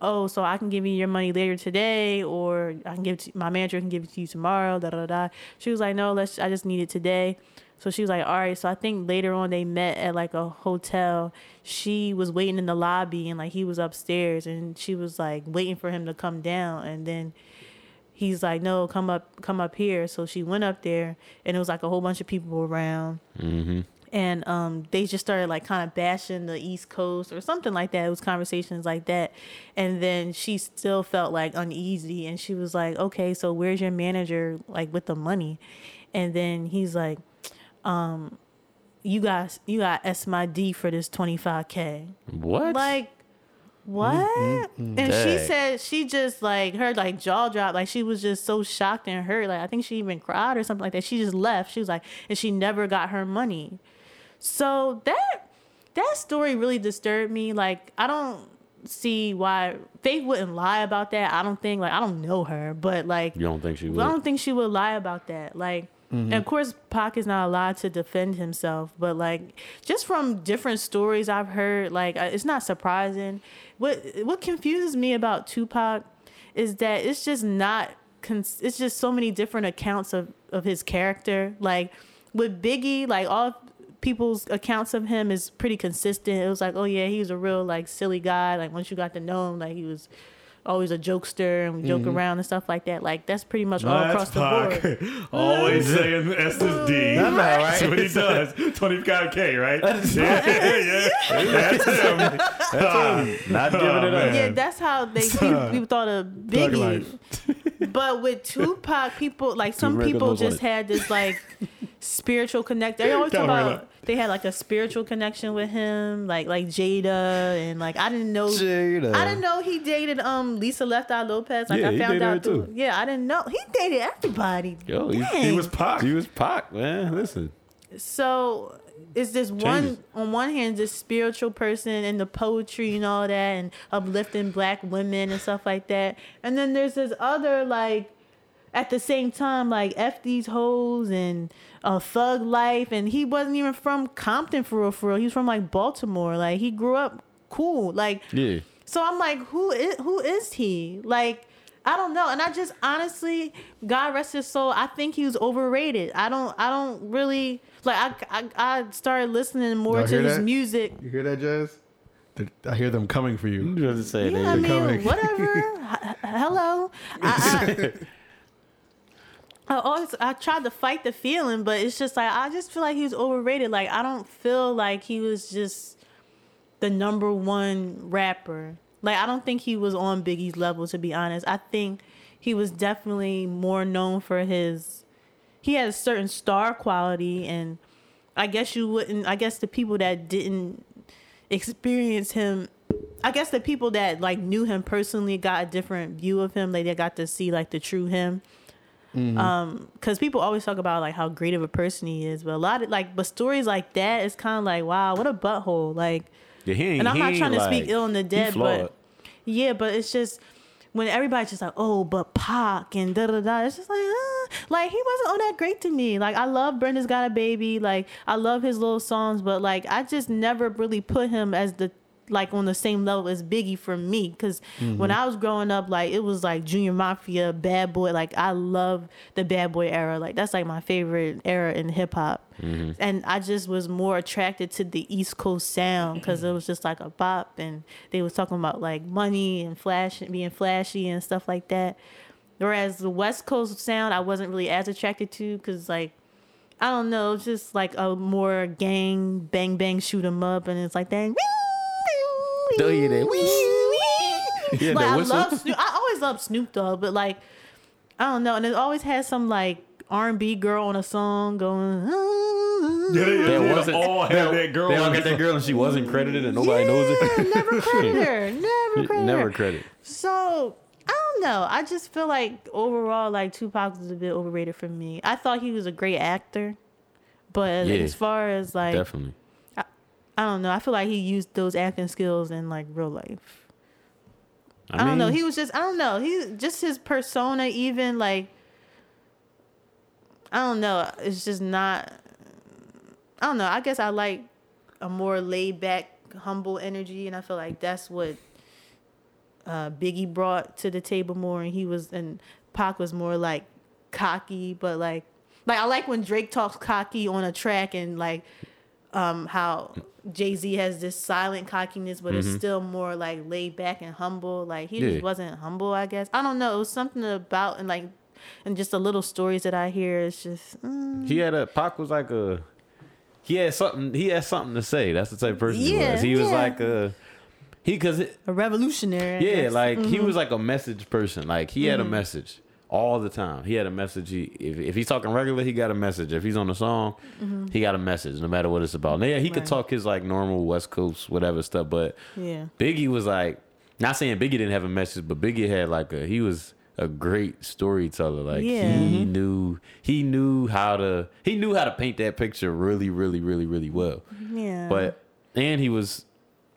"Oh, so I can give you your money later today, or I can give it to, my manager can give it to you tomorrow." Da da da. She was like, "No, let's. I just need it today." So she was like, "All right." So I think later on they met at like a hotel. She was waiting in the lobby, and like he was upstairs, and she was like waiting for him to come down, and then he's like, "No, come up, come up here." So she went up there, and it was like a whole bunch of people around, and um, they just started like kind of bashing the East Coast or something like that. It was conversations like that, and then she still felt like uneasy, and she was like, "Okay, so where's your manager like with the money?" And then he's like, um, "You guys, you got S my D for this twenty five k." What? Like, Mm-hmm. what? Mm-hmm. And she said she just like her like jaw dropped, like she was just so shocked and hurt. Like I think she even cried or something like that. She just left. She was like, and she never got her money. So that that story really disturbed me. Like I don't see why Faith wouldn't lie about that. I don't think like I don't know her, but like you don't think she would. I don't think she would lie about that. Like, and of course, Pac is not allowed to defend himself, but like, just from different stories I've heard, like, uh, it's not surprising. What what confuses me about Tupac is that it's just not it's just so many different accounts of of his character. Like with Biggie, like all people's accounts of him is pretty consistent. It was like, oh yeah, he was a real like silly guy. Like once you got to know him, like he was always a jokester and we joke mm-hmm. around and stuff like that. Like that's pretty much all across the board. Always saying SSD. That's all right. That's what he does. 25K, right? yeah, yeah, yeah. That's him. Not giving it oh, up. Yeah, that's how they people, people thought of Biggie. but with Tupac, people like some people just it. had this like spiritual connect. They always talk about they had like a spiritual connection with him, like like Jada and like I didn't know. Jada. I didn't know he dated um Lisa Left Eye Lopez. Like Yeah, I he found dated her out through. too. Yeah, I didn't know he dated everybody. Yo, he, He was Pac. he was Pac, man. Listen. so is this Changes. one on one hand this spiritual person and the poetry and all that and uplifting black women and stuff like that and then there's this other like at the same time like f these hoes and uh, thug life and he wasn't even from compton for real for real he was from like baltimore like he grew up cool like Yeah. so I'm like, who is who is he? Like, I don't know. And I just honestly, God rest his soul, I think he was overrated. I don't I don't really like I I, I started listening more Y'all to hear his that? music. You hear that, Jazz? I hear them coming for you. You just say Yeah, I mean, coming. whatever. H- Hello. I, I, I always I tried to fight the feeling, but it's just like I just feel like he was overrated. Like I don't feel like he was just the number one rapper. Like I don't think he was on Biggie's level to be honest. I think he was definitely more known for his he had a certain star quality and I guess you wouldn't I guess the people that didn't experience him I guess the people that like knew him personally got a different view of him. Like they got to see like the true him. Um, because people always talk about like how great of a person he is, but a lot of like, but stories like that, it's kind of like, wow, what a butthole. Like, Yeah, and I'm not trying to like- speak ill on the dead, but yeah, but it's just when everybody's just like, oh, but Pac and da da da. It's just like, uh, like he wasn't all that great to me. Like I love Brenda's Got a Baby. Like I love his little songs, but like I just never really put him as the like on the same level as Biggie for me. Because when mm-hmm. I was growing up, like it was like Junior Mafia, Bad Boy. Like I love the Bad Boy era. Like that's like my favorite era in hip hop. Mm-hmm. And I just was more attracted to the East Coast sound because it was just like a bop, and they was talking about like money and flash, and being flashy and stuff like that. Whereas the West Coast sound, I wasn't really as attracted to because like I don't know, it's just like a more gang bang bang shoot 'em up, and it's like that. Oh, yeah, that Yeah, like I whistle. love Snoop. I always love Snoop Dogg, but like I don't know, and it always has some like R and B girl on a song going. Ah, ah, yeah, they, ah. That they wasn't all they, had that girl. They all got that girl and she wasn't credited and nobody knows it. never credit her. Never credit Never her. credit. So I don't know. I just feel like overall, like Tupac was a bit overrated for me. I thought he was a great actor, but Yeah, as far as like, Definitely. I don't know. I feel like he used those acting skills in like real life. I, I, don't know. He was just I don't know. He just his persona even like I don't know. It's just not I don't know. I guess I like a more laid back, humble energy and I feel like that's what uh Biggie brought to the table more and he was and Pac was more like cocky, but like like I like when Drake talks cocky on a track and like um how Jay Z has this silent cockiness, but it's still more like laid back and humble. Like he Mm-hmm. Yeah. just wasn't humble, I guess. I don't know. It was something about and like and just the little stories that I hear. It's just mm, he had a Pac was like a he had something he had something to say. That's the type of person he was. He was like a he cause a revolutionary. Yeah, like he Mhm. was like a message person. Like he Mm-hmm. had a message all the time. He had a message. He if, if he's talking regular, he got a message. If he's on the song, he got a message. No matter what it's about. Now, yeah, he could Mm-hmm. Talk his like normal West Coast whatever stuff, but yeah. Biggie was like, not saying Biggie didn't have a message, but Biggie had like a he was a great storyteller. Like Yeah. he knew he knew how to he knew how to paint that picture really, really, really, really well. Yeah. But and he was,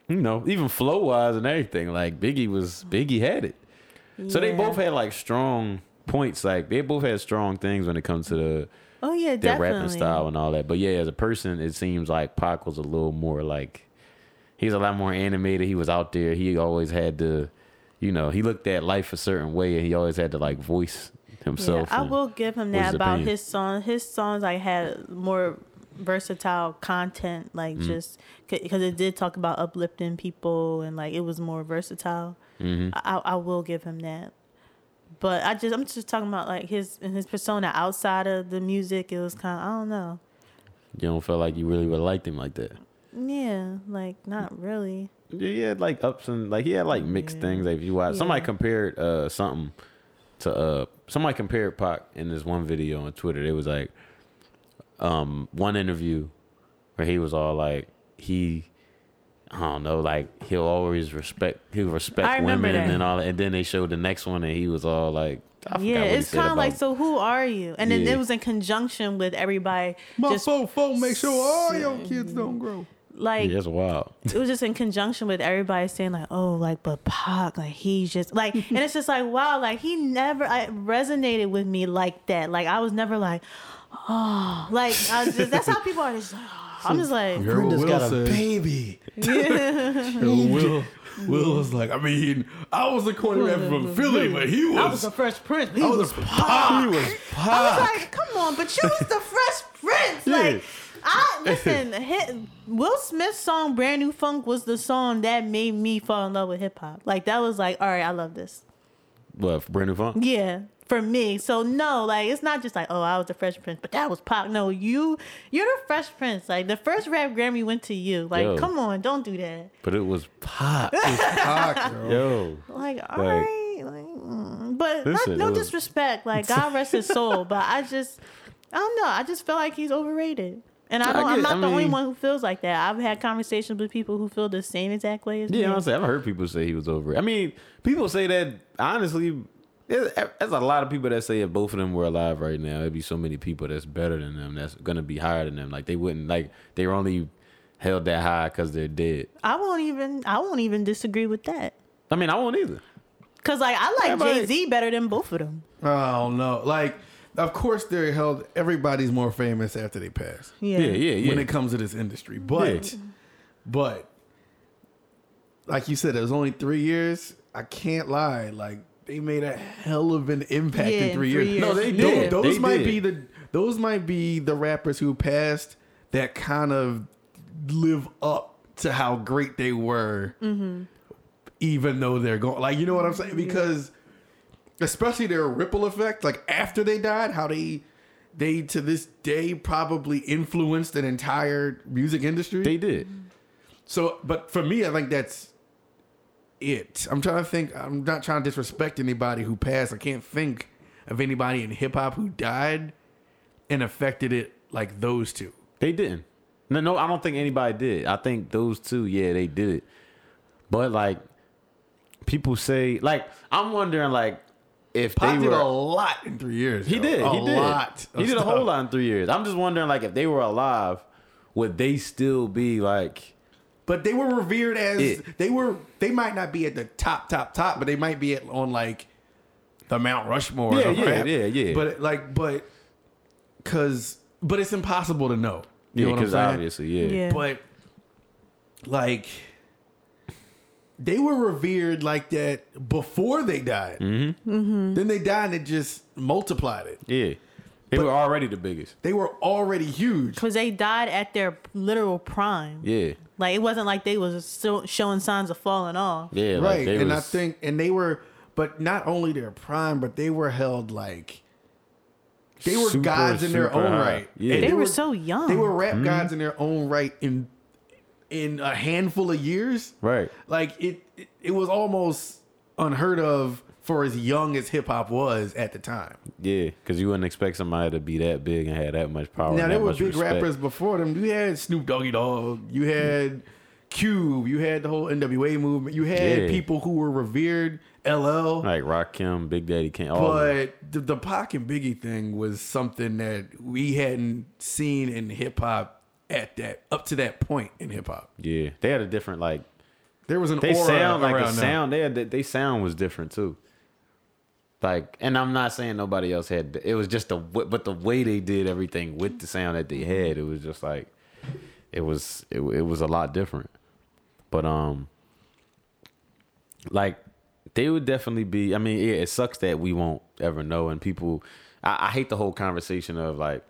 you know, even flow wise and everything. Like Biggie was Biggie had it. So they both had like strong points. Like they both had strong things when it comes to the Oh yeah, their definitely. rapping style and all that. But yeah, as a person, it seems like Pac was a little more like he's a lot more animated. He was out there. He always had to, you know, he looked at life a certain way, and he always had to like voice himself. Yeah, I will give him that about opinion. his song. His songs like had more versatile content, like Mm-hmm. just because it did talk about uplifting people and like it was more versatile. Mm-hmm. I, I will give him that. But I just I'm just talking about like his and his persona outside of the music. It was kind of I don't know. You don't feel like you really would have liked him like that. Yeah, like not really. Yeah, he had like ups and like he had like mixed things. Like if you watch, somebody compared uh something to uh somebody compared Pac in this one video on Twitter. It was like um one interview where he was all like he I don't know like he'll always respect he'll I respect remember women that. and all that. And then they showed the next one and he was all like I forgot Yeah, what he it's said kind of like so. Who are you? And then Yeah. it was in conjunction with everybody. My just phone, phone, make sure all your kids don't grow. like yeah, that's wild. it was just in conjunction with everybody saying like, oh, like, but Pac, like he's just like, and it's just like, wow, like he never I resonated with me like that. Like I was never like, oh, like I was just that's how people are. Just, oh. I'm just like, Heard what Brenda's Will got a said. baby. Will, Will was like, I mean, I was a corner rapper from Philly, but he was. I was was. the Fresh Prince. He I was, was a pop. He was I was like, come on, but you was the Fresh Prince. Like, I listen. Hit, Will Smith's song "Brand New Funk" was the song that made me fall in love with hip hop. Like that was like, all right, I love this. What brand new funk? Yeah, for me. So no, like it's not just like, oh, I was the Fresh Prince, but that was pop. No, you, you're the Fresh Prince. Like the first rap Grammy went to you. Like, Yo. come on, don't do that. But it was pop. It was pop Yo. Like, all Like- right, like, mm, but Listen, not, no was- disrespect. Like God rest his soul, but I just, I don't know. I just feel like he's overrated. And I I don't, I'm not I the only one who feels like that. I've had conversations with people who feel the same exact way as me. Yeah, honestly, I've heard people say he was over. I mean, people say that honestly. There's, there's a lot of people that say if both of them were alive right now, it'd be so many people that's better than them, that's gonna be higher than them. Like they wouldn't like they were only held that high because they're dead. I won't even, I won't even disagree with that. I mean, I won't either. Cause like I like Jay Z better than both of them. Oh no! Like, of course they're held. Everybody's more famous after they pass. Yeah, Yeah, yeah, yeah. When it comes to this industry, but, Yeah. but, like you said, it was only three years. I can't lie. Like they made a hell of an impact Yeah, in in three three years. years. No, they Yeah. did. Those They might did. be the those might be the rappers who passed that kind of live up to how great they were, Mm-hmm. even though they're going. Like you know what I'm saying? Because especially their ripple effect, like after they died, how they they to this day probably influenced an entire music industry. They did. So, but for me, I think that's it. I'm trying to think. I'm not trying to disrespect anybody who passed. I can't think of anybody in hip hop who died and affected it like those two. They didn't. No, no, I don't think anybody did. I think those two, yeah, they did it. But like, people say, like, I'm wondering, like, if Pac they did were a lot in three years. He yo. did. A he did. lot. He did a whole lot in three years. I'm just wondering, like, if they were alive, would they still be like? But they were revered as It. they were. They might not be at the top, top, top, but they might be at, on like the Mount Rushmore. Yeah, yeah, rap. yeah, yeah. But like, but because, but it's impossible to know. You Yeah, know what I'm because saying? obviously, yeah. Yeah. But like they were revered like that before they died. Mm-hmm. Then they died and it just multiplied it. yeah, they were already the biggest. They were already huge. Cause they died at their literal prime. Yeah, Like it wasn't like they was still showing signs of falling off. yeah, like, right. they And I think and they were but not only their prime, but they were held like they were Super, gods in their own high. right. Yeah. And They were so young. They were rap Mm-hmm. gods in their own right in in a handful of years. right. like it, it it was almost unheard of for as young as hip hop was at the time. Yeah, because you wouldn't expect somebody to be that big and have that much power. now there were big respect. rappers before them. You had Snoop Doggy Dogg, you had Cube, you had the whole NWA movement, you had Yeah. people who were revered, LL. like Rock, Rakim, Big Daddy Kane. All. But the, the Pac and Biggie thing was something that we hadn't seen in hip hop at that up to that point in hip hop. yeah, they had a different like There was an they sound like around a them. sound. They had they sound was different too. Like, and I'm not saying nobody else had. It was just the but the way they did everything with the sound that they had, it was just like it was it, it was a lot different. But um, like they would definitely be. I mean, yeah, it sucks that we won't ever know. And people, I, I hate the whole conversation of like,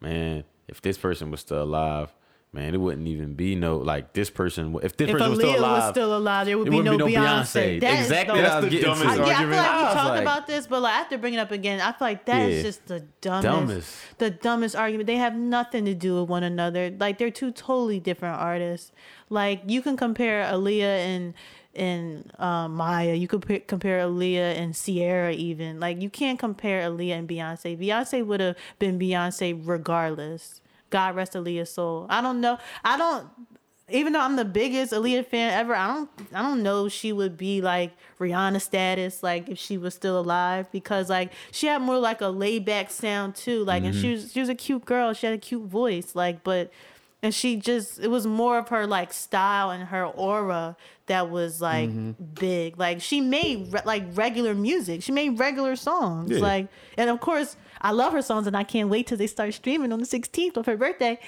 man, if this person was still alive, man, it wouldn't even be no like this person. If this If person was still alive, was still alive, there would be wouldn't no, Beyonce. That is exactly. the- what I was That's the getting dumbest to. I, yeah, I feel like we I talked like- about this, but like I have to bring it up again. I feel like that is Yeah. just the dumbest, Dumbest. the dumbest argument. They have nothing to do with one another. Like they're two totally different artists. Like you can compare Aaliyah and and um, Mya. You could p- compare Aaliyah and Ciara. Even like you can't compare Aaliyah and Beyonce. Beyonce would have been Beyonce regardless. God rest Aaliyah's soul. I don't know. I don't even though I'm the biggest Aaliyah fan ever, I don't I don't know she would be like Rihanna status, like if she was still alive, because like she had more like a laid back sound too. Like and mm-hmm. she was she was a cute girl. She had a cute voice. Like but and she just it was more of her like style and her aura that was like mm-hmm. big. Like she made re- like regular music. She made regular songs. Yeah. Like and of course I love her songs and I can't wait till they start streaming on the 16th of her birthday.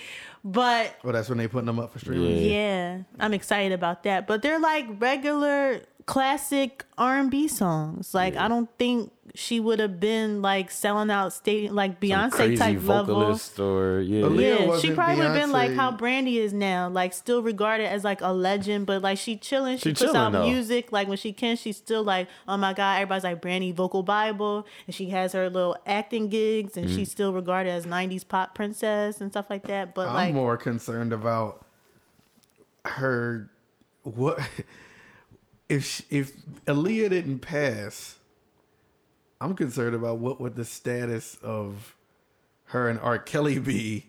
But Well, that's when they putting them up for streaming. Yeah. yeah, I'm excited about that. But they're like regular classic R&B songs. Like I don't think she would have been like selling out stadium like Some Beyonce crazy type level. or yeah. Aaliyah Yeah, she wasn't probably would have been like how Brandy is now, like still regarded as like a legend, but like she chilling. She, She puts out though. music. Like when she can, she's still like, oh my god, everybody's like Brandy vocal Bible, and she has her little acting gigs, and Mm. she's still regarded as '90s pop princess and stuff like that. But I'm like, more concerned about her. What if she, if Aaliyah didn't pass? I'm concerned about what would the status of her and R. Kelly be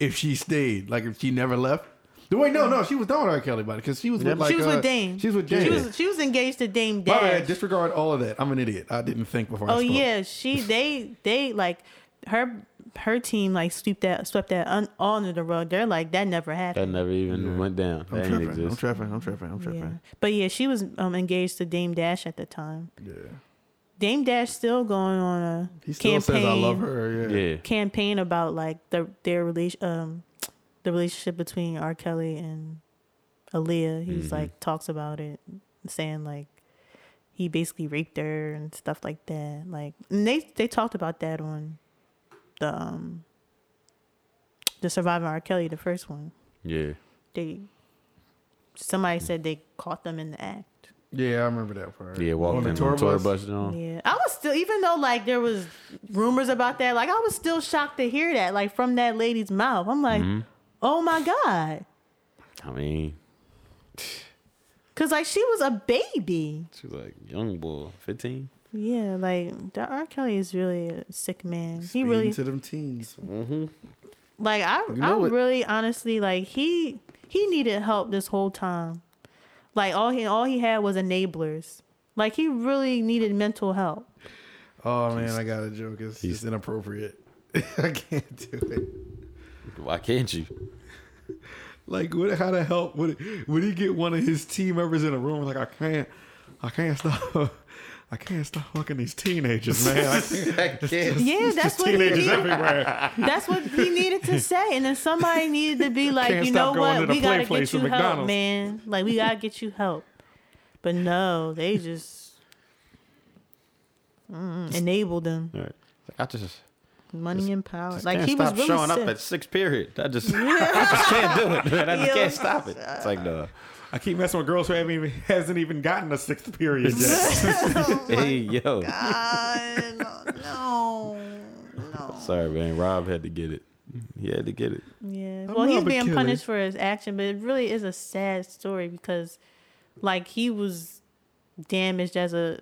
if she stayed. Like if she never left. Wait, no, no, she was done with R. Kelly, buddy, because she was with like she was uh, with Dame. She was with Dame. She was she was engaged to Dame My Dash. bad. Disregard all of that. I'm an idiot. I didn't think before. I Oh yeah, she they they like her her team like swept that swept that un, all under the rug. They're like that never happened. That never even went down. I'm That didn't tripping. I'm exist. tripping. I'm tripping. I'm tripping. Yeah, but yeah, she was um, engaged to Dame Dash at the time. Yeah. Dame Dash still going on a He still campaign says I love her. Yeah. Yeah. campaign about like the their relation um the relationship between R. Kelly and Aaliyah. He's Mm-hmm. like talks about it, saying like he basically raped her and stuff like that. Like and they they talked about that on the um the Surviving R. Kelly, the first one. Yeah. They somebody said they caught them in the act. Yeah, I remember that part. Yeah, walking On the in tour on tour bus. bus. John. Yeah, I was still even though like there was rumors about that, like I was still shocked to hear that like from that lady's mouth. I'm like, oh my god, I mean, because like she was a baby. she was like young boy, fifteen. Yeah, like that R. Kelly is really a sick man. He really to them teens. Mm-hmm. like I I know what- really honestly like he he needed help this whole time. Like all he all he had was enablers. Like he really needed mental help. Oh man, I got a joke. It's just inappropriate. I can't do it. Why can't you? Like, what? How to help? Would would he get one of his team members in a room? Like, I can't, I can't stop. I can't stop fucking these teenagers, man. I can't. I can't. Yeah, that's what he needed. everywhere. That's what he needed to say, and then somebody needed to be like, you know what, we gotta get you help, McDonald's." man. Like we gotta get you help. But no, they just mm, enabled them, All right. I just, money and power. just Like can't he was really showing sick. up at six period. I just, yeah. I just can't do it, man. I just Yo. can't stop it. It's like no. I keep messing with girls who haven't even hasn't even gotten a sixth period yet. Oh hey yo, God, no, no. sorry man. Rob had to get it. He had to get it. Yeah. Well, he's being Kelly. punished for his action, but it really is a sad story because, like, he was damaged as a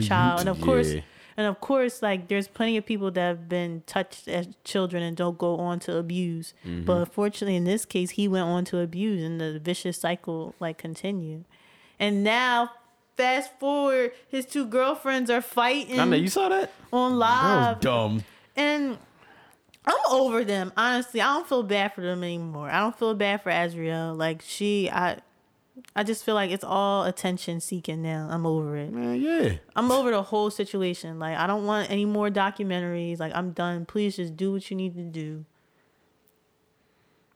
child, and of course, Yeah. And of course, like, there's plenty of people that have been touched as children and don't go on to abuse. Mm-hmm. But unfortunately, in this case, he went on to abuse, and the vicious cycle like continued. And now, fast forward, his two girlfriends are fighting I know you saw that. on That live. was dumb. And I'm over them. Honestly, I don't feel bad for them anymore. I don't feel bad for Azriel. Like she, I, I just feel like it's all attention seeking now. I'm over it. Man, yeah. I'm over the whole situation. Like I don't want any more documentaries. Like I'm done. Please just do what you need to do.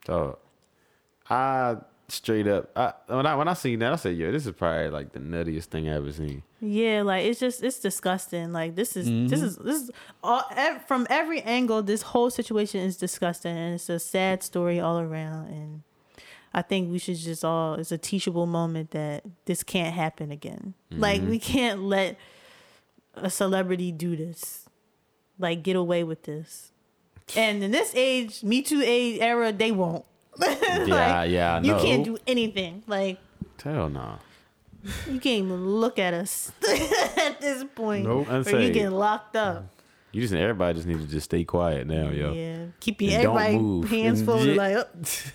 Dog. I straight up. I when I when I seen that, I said, "Yo, this is probably like the nuttiest thing I ever seen." Yeah, like it's just it's disgusting. Like this is mm-hmm. this is this is all ev- from every angle. This whole situation is disgusting, and it's a sad story all around. And I think we should just all it's a teachable moment that this can't happen again. Mm-hmm. Like we can't let a celebrity do this. Like get away with this. And in this age, Me Too age era, they won't. Yeah, yeah, I You can't do anything. Like Hell no. you can't even look at us at this point. Nope. I'd Or you say- get locked up. You just everybody just need to just stay quiet now, yo. Yeah. Keeping And don't everybody move. hands And folded yeah. like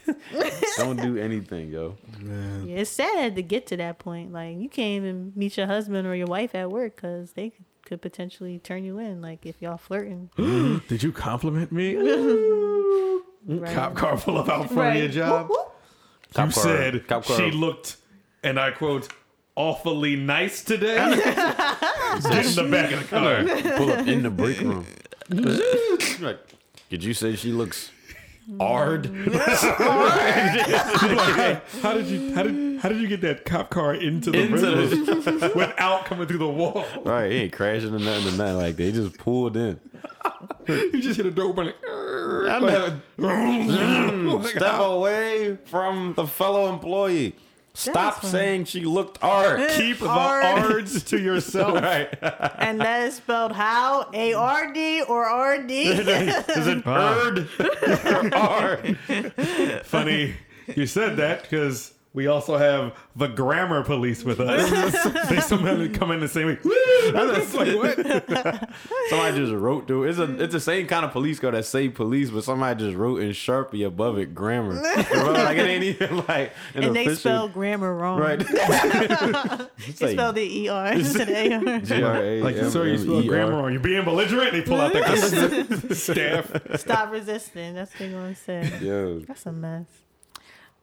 oh. Don't do anything, yo. Yeah, it's sad to get to that point. Like you can't even meet your husband or your wife at work because they could- could potentially turn you in. Like if y'all flirting. Did you compliment me? Right. Cop car pull up out front of your job. Whoop, whoop. Cop you car- said cop car- she looked, and I quote, awfully nice today. Get in the back of the car. Pull up in the break room. like, did you say she looks hard? How did you how did how did you get that cop car into the Into room without coming through the wall? right, he ain't crashing or nothing or nothing. Like they just pulled in. You just hit a door open. Like, oh Step away from the fellow employee. Stop saying she looked hard. Keep the ards to yourself. right. And that is spelled how? A R D or R D? Is it hard? hard. Funny you said that because we also have the grammar police with us. they somehow come in the same way. It's like what? Somebody just wrote through. It's a it's the same kind of police car that say police, but somebody just wrote in Sharpie above it grammar. like it ain't even like an and they spell grammar wrong. right. They spelled the E R instead of A R. G-R-A-M-M-E-R. Like, sir, you spell grammar wrong. You're being belligerent. They pull out their staff. Stop resisting. That's what they're gonna say. Yo, That's a mess.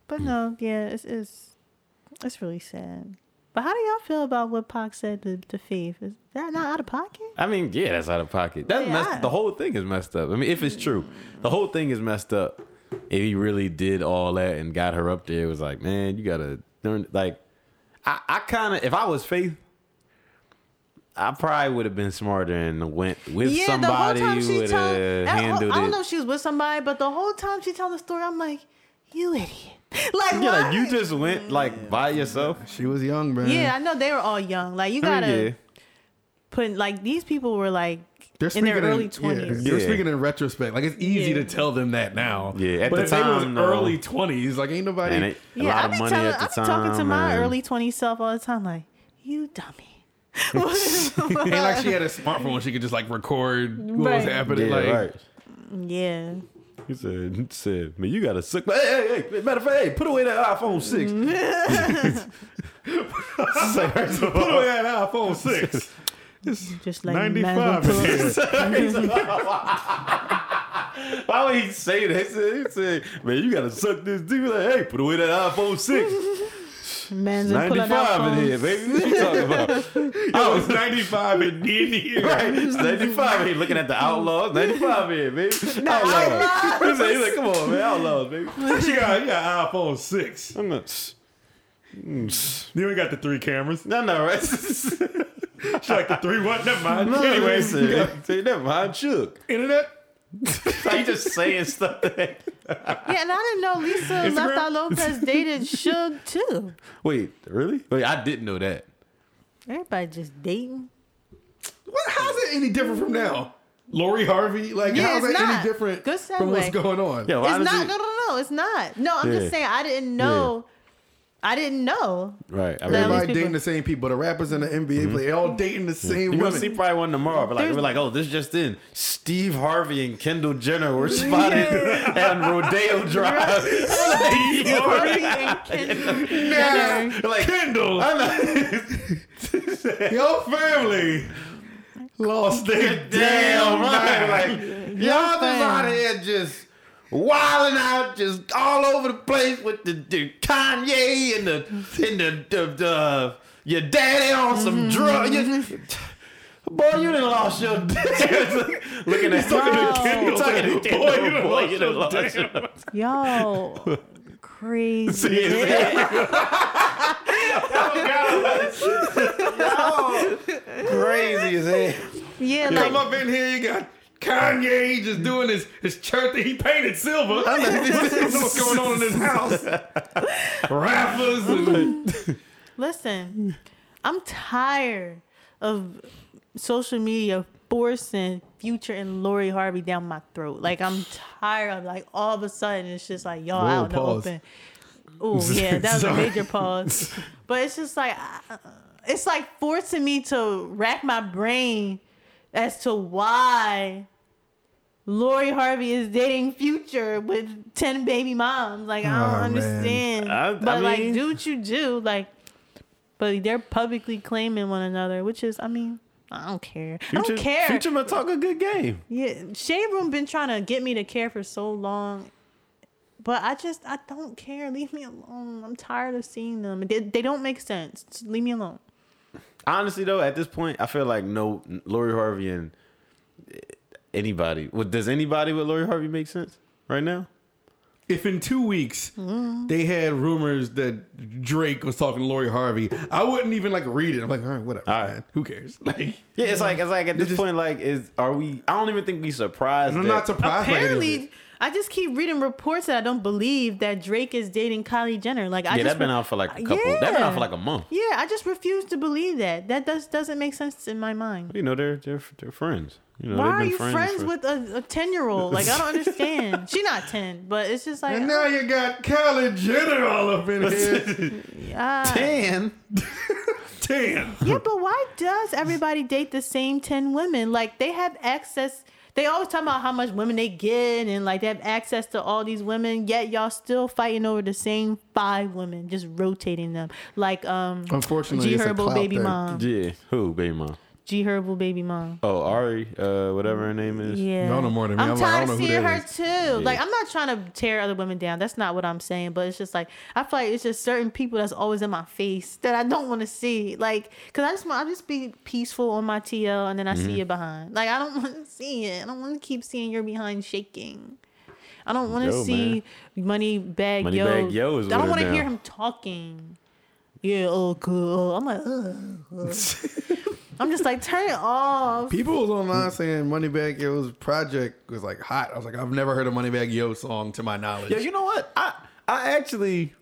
But no, yeah, it's it's it's really sad. But how do y'all feel about what Pac said to, to Faith? Is that not out of pocket? I mean, yeah, that's out of pocket. That's Yeah. messed, the whole thing is messed up. I mean, if it's true, the whole thing is messed up. If he really did all that and got her up there, it was like, man, you gotta learn. Like, I, I kind of, if I was Faith, I probably would have been smarter and went with yeah, somebody the whole time she told, I, I don't know if she was with somebody, but the whole time she told the story, I'm like, you idiot. Like, Yeah, like you just went like mm. by yourself. She was young, man. yeah, I know they were all young. Like you I gotta yeah. put like these people were like They're in speaking their early yeah, twenties. they're Yeah. speaking in retrospect. Like it's easy Yeah. to tell them that now. Yeah, at but the if they was time, though. early twenties, like ain't nobody. And it, a Yeah, lot I of be money telling, at the I be time. talking to my and- early 20 self all the time, like, you dummy. ain't like she had a smartphone when she could just like record what was Right. happening. Yeah, like, right. yeah. He said, he said, man, you got to suck. Hey, hey, hey, matter of fact, hey, put away that iPhone 6. Say, first of Put away that iPhone 6. Just like 95 man, here. Why would he say that? He said, he said man, you got to suck this dick. Like, hey, put away that iPhone 6. Man's pulling out 95 in here, baby. What you talking about? I was 95 and in here. right. It's 95 here. Looking at the Outlawz. 95 here, baby. Outlawz. He said, he's like, come on, man. Outlawz, baby. She got, you got iPhone 6. I'm not. You ain't got the three cameras. No, no, right? She like the three what? Never mind. Anyway, anyway, say never mind, shook. internet. He just saying stuff. That, Yeah, and I didn't know Lisa Instagram? Left Eye Lopez dated Suge too. wait, really? Wait, I didn't know that. Everybody just dating. what, how's it any different from now? Lori Harvey, like Yeah, how's it's it not. any different Good from what's going on? Yeah, why it's does not. it- No, no, no, it's not. No, I'm Yeah. just saying I didn't know. I didn't know. Right. I That mean, Everybody people- dating the same people. The rappers and the NBA mm-hmm. play, they all dating the same you're gonna see probably one tomorrow, but like There's- we're like, oh, this just in. Steve Harvey and Kendall Jenner were spotted on Rodeo Drive. Steve Harvey and Kendall Jenner. like Kendall, I'm not, your family lost their damn damn right. mind. Like y'all just out here just wilding out, just all over the place with the, the Kanye and the and the, the, the your daddy on some mm-hmm. drugs. You- Boy, you done lost your looking at talking to Kendall. Kendall. Talking to Boy, you done Boy, lost you done your lost damn your- Y'all crazy. Oh, crazy as hell. yeah, Come like up in here, you got Kanye just doing his, his church that he painted silver. I don't know what's going on in his house. Rappers and listen, I'm tired of social media forcing Future and Lori Harvey down my throat. Like I'm tired of like all of a sudden it's just like y'all Whoa, out in the open. Oh yeah, that was a major pause. But it's just like uh, it's like forcing me to rack my brain as to why Lori Harvey is dating Future with ten baby moms. Like I don't Oh, understand. I- I but like, mean- do what you do. Like, but they're publicly claiming one another, which is, I mean, I don't care. I don't care. Future might talk a good game. Yeah, Shade Room been trying to get me to care for so long, but I just I don't care. Leave me alone. I'm tired of seeing them. They, they don't make sense. Just leave me alone. Honestly, though, at this point, I feel like no Lori Harvey and anybody. Well, does anybody with Lori Harvey make sense right now? if in two weeks Mm-hmm. they had rumors that Drake was talking to Lori Harvey, I wouldn't even like read it. I'm like, all right, whatever, All right. man. Who cares? Like, Yeah, it's like it's like at this just- point, like is are we? I don't even think we surprised. I'm that- not surprised. by any of Apparently, it. I just keep reading reports that I don't believe that Drake is dating Kylie Jenner. Like I Yeah, just that's been re- out for like a couple. That's been out for like a month. Yeah, I just refuse to believe that. That does doesn't make sense in my mind. You know, they're they're, they're friends. You know, Why they've are you friends, for- with a ten year old? Like I don't understand. She's not ten, but it's just like And now you got Kylie Jenner all up in here. uh, Ten. Ten. yeah, but why does everybody date the same ten women? Like they have access. They always talk about how much women they get and like they have access to all these women. Yet y'all still fighting over the same five women, just rotating them. Like um, Unfortunately, G it's a Herbo clout baby thing. mom, Yeah, who baby mom? G Herbo baby mom. Oh, Ari, uh, whatever her name is. Yeah. Y'all know more than me. I'm, I'm like, I tired don't of know who seeing her that too. Like I'm not trying to tear other women down. That's not what I'm saying. But it's just like I feel like it's just certain people that's always in my face that I don't want to see. Like, cause I just want I just be peaceful on my TL and then I Mm-hmm. see you behind. Like I don't want to see it. I don't want to keep seeing your behind shaking. I don't want to Yo, see money bag Money yo. Bag Yo is I don't want to hear him talking. Yeah, oh cool. I'm like, ugh. ugh. I'm just like, turn it off. People was online saying Moneybagg Yo's project was like hot. I was like, I've never heard a Moneybag Yo song to my knowledge. Yeah, you know what? I I actually,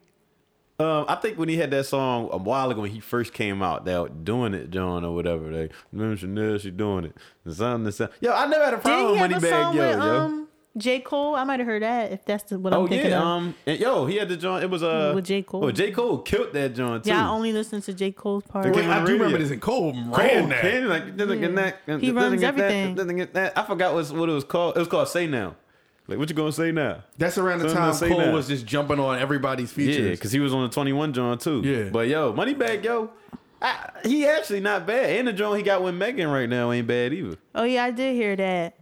um, I think when he had that song a while ago when he first came out, that doing it, John or whatever. They remember Chanel, she doing it. The sound, the sound. Yo, I never had a Did problem with have Moneybagg Yo, with yo. um J Cole? I might have heard that if that's the, what Oh I'm thinking Oh, yeah, of. um, and yo, he had the joint. It was uh With J. Cole. Oh, J Cole killed that joint too. yeah, I only listen to J Cole's part. Wait, I do the remember radio. this in Cole Cole, ran that. Ken, like, didn't get that, He didn't runs get that, everything. didn't get that. I forgot what, what it was called. It was called Say Now. Like, what you gonna say now? That's around the Something time say Cole now. was just jumping on everybody's features. Yeah, features. because he was on the 21 joint too. Yeah. But yo, Money Moneybagg Yo, I, he actually not bad. And the joint he got with Megan right now ain't bad either. Oh yeah, I did hear that.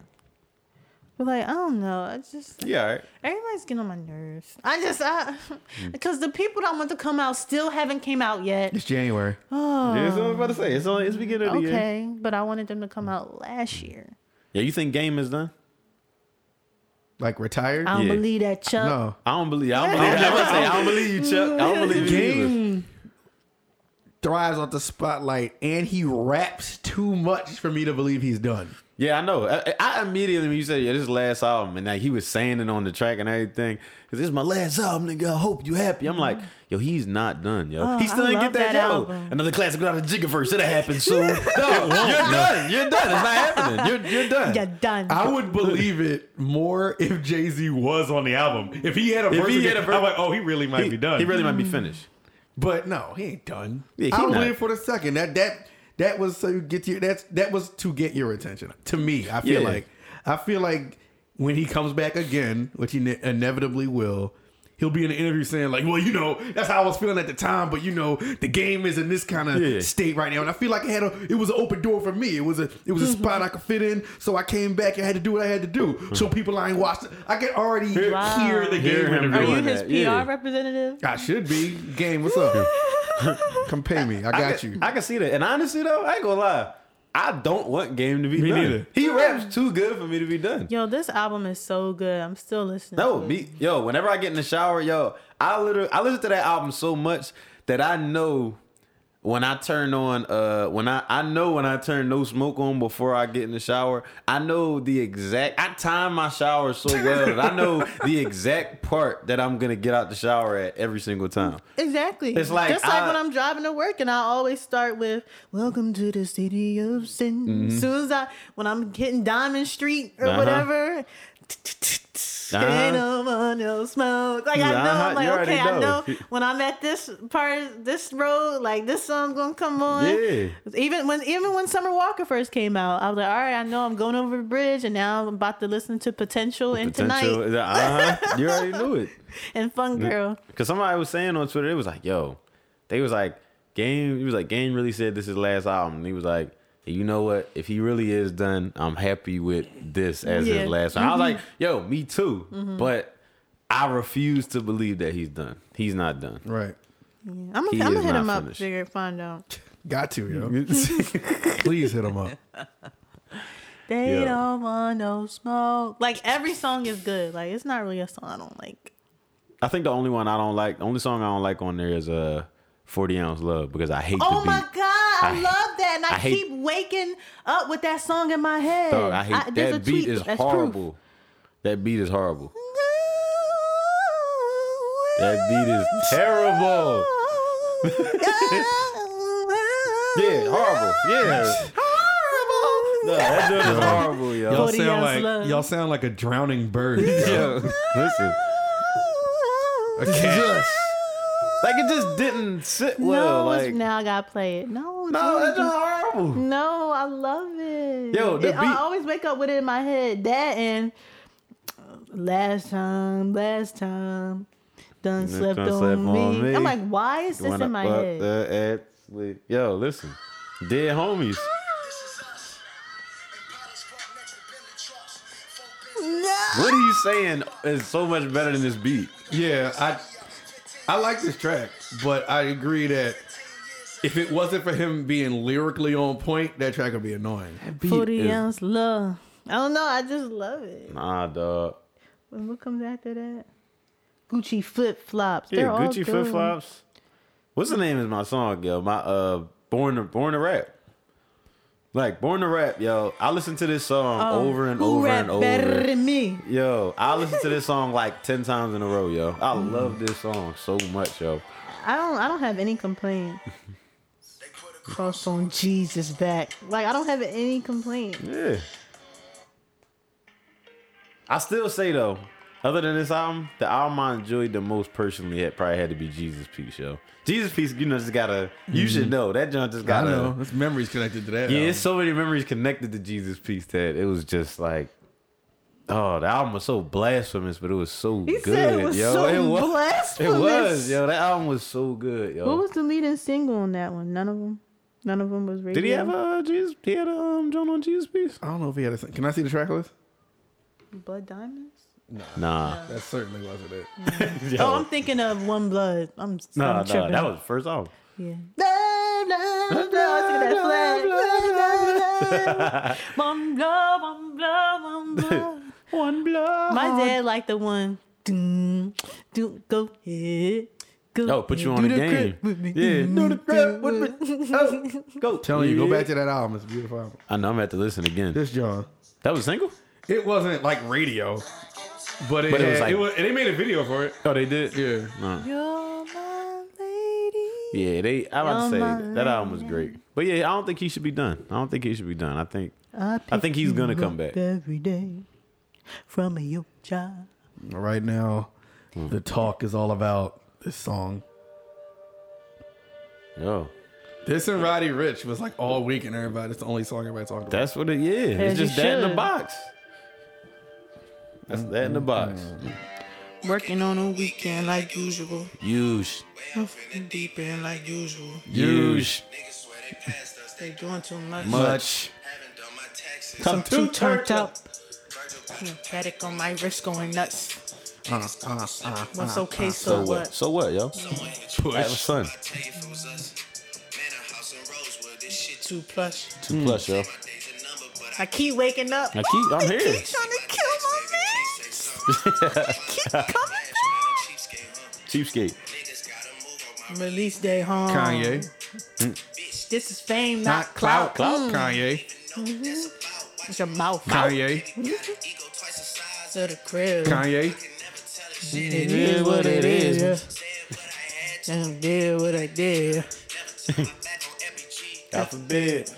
But like, I don't know. I just Yeah, all right. everybody's getting on my nerves. I just I hmm. because the people that want to come out still haven't came out yet. It's January. Oh, Yeah, that's what I was about to say. It's only it's beginning of the year. okay, but I wanted them to come out last year. Yeah, you think game is done? Like retired? I don't Yeah. believe that, Chuck. no. I don't believe. I don't believe. I, was about to say, I don't believe you, Chuck. I don't believe you. Game thrives off the spotlight and he raps too much for me to believe he's done. Yeah, I know. I, I immediately when you said yeah, this is last album, and like he was saying it on the track and everything, because this is my last album, nigga. I hope you happy. I'm like, mm-hmm. yo, he's not done, yo. Oh, he still I ain't love get that, that yo. album. Another classic without a Jiggaverse. It'll happen soon. no, you're done. You're done. It's not happening. You're you're done. You're done. I would believe it more if Jay Z was on the album. If he had a If verse, he had a verse- I'm like, oh, he really might he, be done. he really might be finished. But no, he ain't done. Yeah, he I don't not. believe for the second. That that that was so you get your that's that was to get your attention. To me, I feel Yeah. like I feel like when he comes back again, which he ne- inevitably will, he'll be in an interview saying like, "Well, you know, that's how I was feeling at the time, but you know, the game is in this kind of Yeah. state right now, and I feel like it had a it was an open door for me. It was a it was a spot mm-hmm. I could fit in, so I came back and had to do what I had to do. Mm-hmm. So people I ain't watched, I can already Wow. hear the Hear game him. Are you his that, PR yeah. representative? I should be. Game, what's up? Come pay me. I got can, you. I can see that. And honestly though, I ain't gonna lie. I don't want Game to be Me done. neither. He raps too good for me to be done. Yo, this album is so good. I'm still listening. No, to it. me, yo. Whenever I get in the shower, yo, I literally I listen to that album so much that I know when I turn on uh when I I know when I turn no smoke on before I get in the shower. I know the exact. I time my shower so well that I know the exact part that I'm gonna get out the shower at every single time. Exactly. It's like just like I- when I'm driving to work and I always start with "Welcome to the city of sin." As soon as I when I'm hitting Diamond Street or Mm-hmm. Uh-huh. whatever. Ain't no more no smoke. Like I know, Uh-huh. I'm like, You okay, I know. know when I'm at this part, this road, like this song's gonna come on. Yeah. Even when even when Summer Walker first came out, I was like, all right, I know I'm going over the bridge, and now I'm about to listen to Potential and Potential. Tonight Uh-huh. you already knew it. and Fun Girl. Cause somebody was saying on Twitter, it was like, yo, they was like, Game, he was like, Game really said this is his last album. And he was like, you know what? If he really is done, I'm happy with this as Yeah. his last one. I was like, yo, me too. But I refuse to believe that he's done. He's not done. Right. I'm gonna, I'm gonna hit him up, finished. figure find out. Got to, yo. Please hit him up. They Yeah. don't want no smoke. Like every song is good. Like it's not really a song I don't like. I think the only one I don't like, the only song I don't like on there is uh 40 Ounce Love because I hate Oh the my god, I, I- love that, and I, I hate- keep waking up with that song in my head. Dog, I hate there's a that beat tweet is that's proof. horrible. That beat is horrible. That beat is terrible. Yeah, horrible. Yeah. No, that joint is horrible, yo. Y'all sound like love. y'all sound like a drowning bird. yo. Yo, listen. A cat. Like it just didn't sit well. it's- Like now I gotta play it. No, no, really that's good. horrible. No, I love it. Yo, the It- I always wake up with it in my head. That and uh, last time, last time, done slept, done on, slept me. on me. I'm like, why is this in my fuck head? the ass Yo, listen. Dead homies. No. What are you saying is so much better than this beat? Yeah, I I like this track, but I agree that if it wasn't for him being lyrically on point, that track would be annoying. Beat 40 is- ounce love. I don't know. I just love it. Nah, dog. And what comes after that? Gucci flip flops. Yeah, They're Gucci flip flops. What's the name of my song, yo? My uh, born to born to rap. Like born to rap, yo. I listen to this song oh, over and over and over. better than me? Yo, I listen to this song like ten times in a row, yo. I mm. love this song so much, yo. I don't. I don't have any complaint. Cross on Jesus back. Like I don't have any complaint. Yeah. I still say though, other than this album, the album I enjoyed the most personally had probably had to be Jesus Piece, yo. Jesus Piece, you know, just gotta. You should know that joint just Mm-hmm. I gotta. know. There's memories connected to that. Yeah, album. it's so many memories connected to Jesus Piece that it was just like, oh, the album was so blasphemous, but it was so He good, said it was yo. so it was, blasphemous. It was, yo. That album was so good, yo. What was the leading single on that one? None of them. None of them was radio. Did he have a Jesus? He had a um, joint on Jesus Piece? I don't know if he had a. Can I see the track list? Blood Diamonds? Nah, That certainly wasn't it. yo. Oh, I'm thinking of One Blood. I'm, nah, I'm nah. tripping. That was the first album. yeah. One blood, one blood, one blood. One blood. My dad liked the one. Doom, doom, go ahead. Go Oh, put you on do the game. with me. Yeah. Mm, Do the crap with me. Oh, go. Telling you, go back to that album. It's a beautiful album. I know I'm gonna have to listen again. This John. That was a single? It wasn't like radio, but it, But it was like- it was, and they made a video for it. Oh, they did? Yeah. No. You're my lady. Yeah, they. I about to say that, that album was great, but yeah, I don't think he should be done. I don't think he should be done. I think I, I think he's gonna come back. every day from your child. Right now, Hmm. the talk is all about this song. yo, This and Roddy Ricch was like all week, and everybody. It's the only song everybody talked about. that's what it. Yeah, As it's you just that in the box. That's that in the box. Working on a weekend like usual. Use, Deep in like usual. use They doing too much. much. I'm too turned up. Static on my wrist going nuts. Uh, uh, uh, What's okay, so, So what? what? So what, yo? That was fun. Two plus. Two plus, yo. I keep waking up. I keep. I'm here. Keep trying to Cheapskate. Release day home. Kanye, mm. This is fame, not, not clout. Clout. Mm. Kanye, mm-hmm. It's your mouth. Kanye, mm-hmm. To the crib. Kanye. It is what it is. Mm-hmm. And did what I did. God forbid.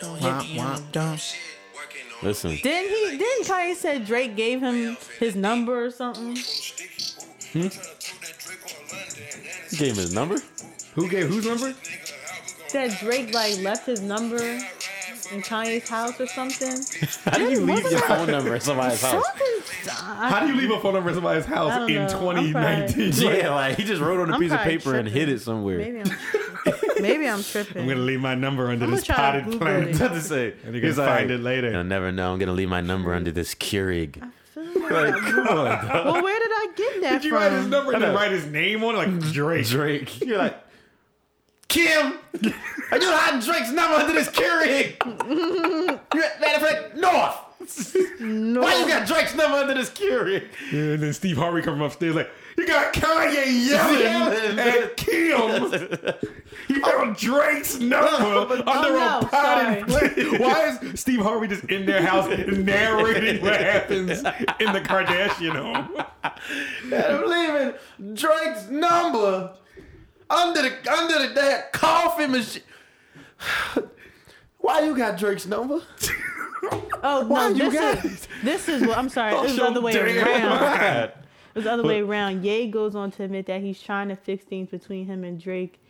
Don't hit me, I'm dumb. Listen. Didn't he? Didn't Kanye said Drake gave him his number or something? Hmm? Gave him his number. Who gave whose number? That Drake like left his number in Kanye's house or something. How do you leave your phone number at somebody's house? Something. How do you leave a phone number in somebody's house in know. I'm 2019? Yeah, like he just wrote on a I'm piece of probably paper and hid it somewhere. Maybe I'm. Tripping. I'm gonna leave my number under I'm this gonna try to potted Google plant. it. What to say? And you can find it later. You'll never know. I'm gonna leave my number under this Keurig. like, Come on, well, where did I get that Did you from? write his number and then write his name on it like Drake? Drake. You're like, Kim, are you hiding Drake's number under this Keurig? Matter of fact, North. No. Why you got Drake's number under this Keurig? And then Steve Harvey come upstairs like, you got Kanye yelling Yelling. at Kim. You got oh. Drake's number oh, under Oh, no, a potted plant. Why is Steve Harvey just in their house narrating what happens in the Kardashian home? I'm leaving Drake's number under the under the that coffee machine. Why you got Drake's number? Oh Why no, you this got is this is what I'm sorry. Oh, this was the other way around. Mind. It was the other way around. Ye goes on to admit that he's trying to fix things between him and Drake.